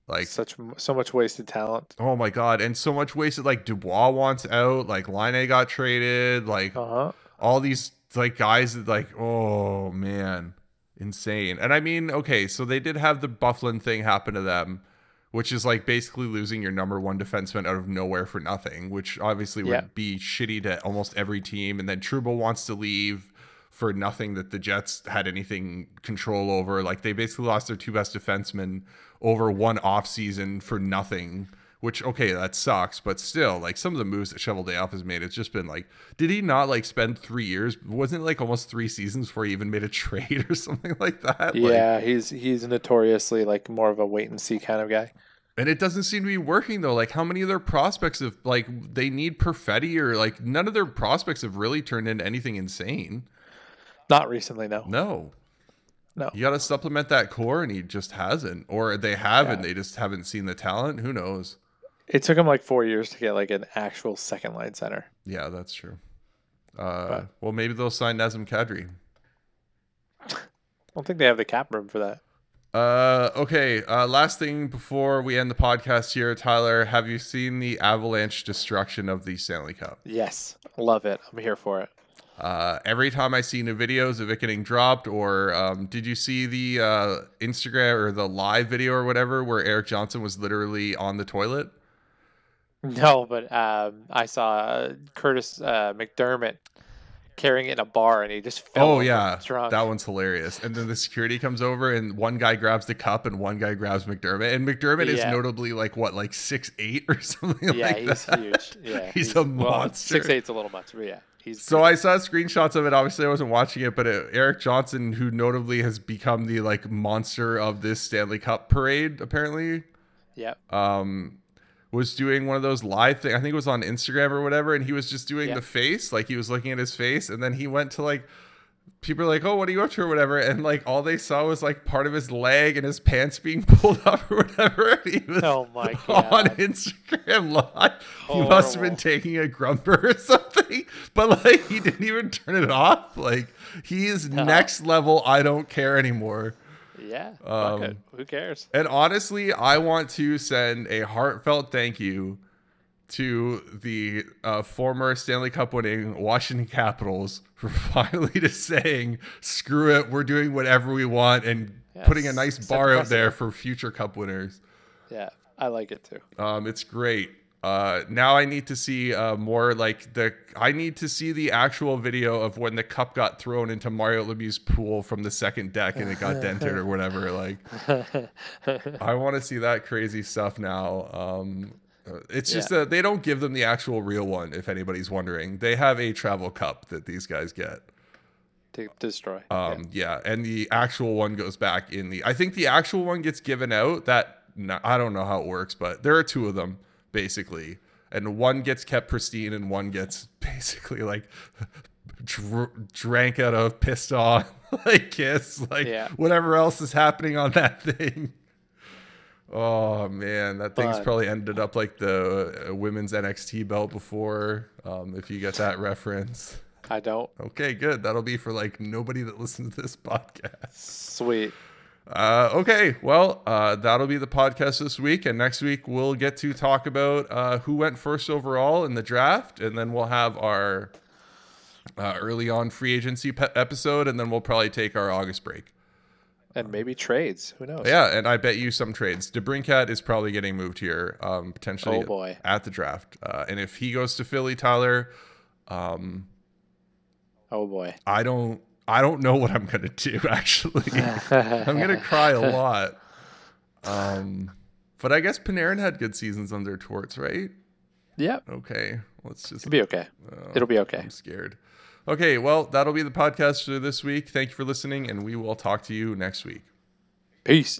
S2: Like
S1: such so much wasted talent.
S2: oh my god, and so much wasted. Like Dubois wants out. Like Laine got traded. Like
S1: Uh huh.
S2: all these like guys that like oh man insane. And i mean okay so they did have the Byfuglien thing happen to them which is like basically losing your number one defenseman out of nowhere for nothing which obviously would
S1: Yeah.
S2: be shitty to almost every team. And then Trouba wants to leave for nothing that the jets had anything control over. Like they basically lost their two best defensemen over one off season for nothing which okay that sucks but still like some of the moves that Cheveldayoff has made it's just been like did he not like spend three years wasn't it like almost three seasons before he even made a (laughs) trade or something like that Like,
S1: Yeah, he's he's notoriously like more of a wait and see kind of guy.
S2: and it doesn't seem to be working though like how many of their prospects have like they need Perfetti or like none of their prospects have really turned into anything insane
S1: Not recently, no.
S2: no
S1: No.
S2: you got to supplement that core and he just hasn't or they have and they just haven't seen the talent who knows
S1: It took him like four years to get like an actual second line center.
S2: yeah that's true uh,
S1: But-
S2: well maybe they'll sign Nazem Kadri
S1: I don't think they have the cap room for that.
S2: Uh, okay. Uh, last thing before we end the podcast here, Tyler, have you seen the avalanche destruction of the Stanley Cup?
S1: Yes, love it. I'm here for it.
S2: Uh, every time I see new videos of it getting dropped, or um, did you see the uh, Instagram or the live video or whatever where Erik Johnson was literally on the toilet?
S1: No, but um, I saw uh, Curtis uh, McDermott carrying it in a bar, and he just fell.
S2: Oh yeah,
S1: drunk.
S2: that one's hilarious. And then the security comes over, and one guy grabs the cup, and one guy grabs McDermott. And McDermott is notably like what, like six eight or (laughs) something
S1: yeah,
S2: like
S1: he's
S2: that.
S1: huge. Yeah, (laughs)
S2: He's a monster.
S1: Six eight's a little much, but yeah, he's
S2: So I saw screenshots of it. Obviously, I wasn't watching it, but uh Erik Johnson, who notably has become the like monster of this Stanley Cup parade, apparently,
S1: yeah,
S2: um, was doing one of those live thing. I think it was on Instagram or whatever, and he was just doing
S1: Yeah.
S2: the face, like he was looking at his face, and then he went to like. People are like, "Oh, what are you up to?" or whatever, and like all they saw was like part of his leg and his pants being (laughs) pulled up or whatever. And he was
S1: Oh my (laughs) god!
S2: on Instagram live. He must have been taking a grumper or (laughs) something, but like he didn't even turn it off. Like he is next level. I don't care anymore.
S1: Yeah.
S2: Um.
S1: Who cares?
S2: And honestly, I want to send a heartfelt thank you to the uh, former Stanley Cup winning Washington Capitals for (laughs) finally just saying, screw it, we're doing whatever we want and
S1: Yeah,
S2: putting a nice
S1: set
S2: bar
S1: the
S2: out there for future Cup winners.
S1: Yeah, I like it too.
S2: Um, it's great. Uh, now I need to see uh, more like the. I need to see the actual video of when the cup got thrown into Mario Lemieux's pool from the second deck and it got (laughs) dented or whatever. Like, (laughs) I want to see that crazy stuff now. Um, uh, it's just
S1: Yeah.
S2: that they don't give them the actual real one. If anybody's wondering, they have a travel cup that these guys get.
S1: to destroy.
S2: Um, yeah. and the actual one goes back in the. I think the actual one gets given out. That I don't know how it works, but there are two of them basically, and one gets kept pristine, and one gets (laughs) basically like dr- drank out of, pissed on, (laughs) like kiss, like
S1: Yeah.
S2: whatever else is happening on that (laughs) thing. Oh man, that thing's
S1: Fun.
S2: probably ended up like the uh, women's NXT belt before. Um, if you get that reference.
S1: I don't.
S2: Okay, good. That'll be for like nobody that listens to this podcast.
S1: Sweet.
S2: Uh, okay, well, uh, that'll be the podcast this week, and next week we'll get to talk about uh, who went first overall in the draft, and then we'll have our uh, early on free agency pe- episode, and then we'll probably take our August break.
S1: And maybe trades. Who knows?
S2: Yeah, and I bet you some trades. DeBrincat is probably getting moved here, um, potentially
S1: Oh, boy.
S2: at the draft, uh, and if he goes to Philly, Tyler, um,
S1: Oh boy.
S2: I don't. I don't know what I'm gonna do (laughs) actually. I'm gonna cry a lot. Um, but I guess Panarin had good seasons under Torts, right?
S1: Yep.
S2: Okay, let's just.
S1: It'll be okay.
S2: oh,
S1: It'll be okay.
S2: I'm scared. Okay, well, that'll be the podcast for this week. Thank you for listening, and we will talk to you next week.
S1: Peace.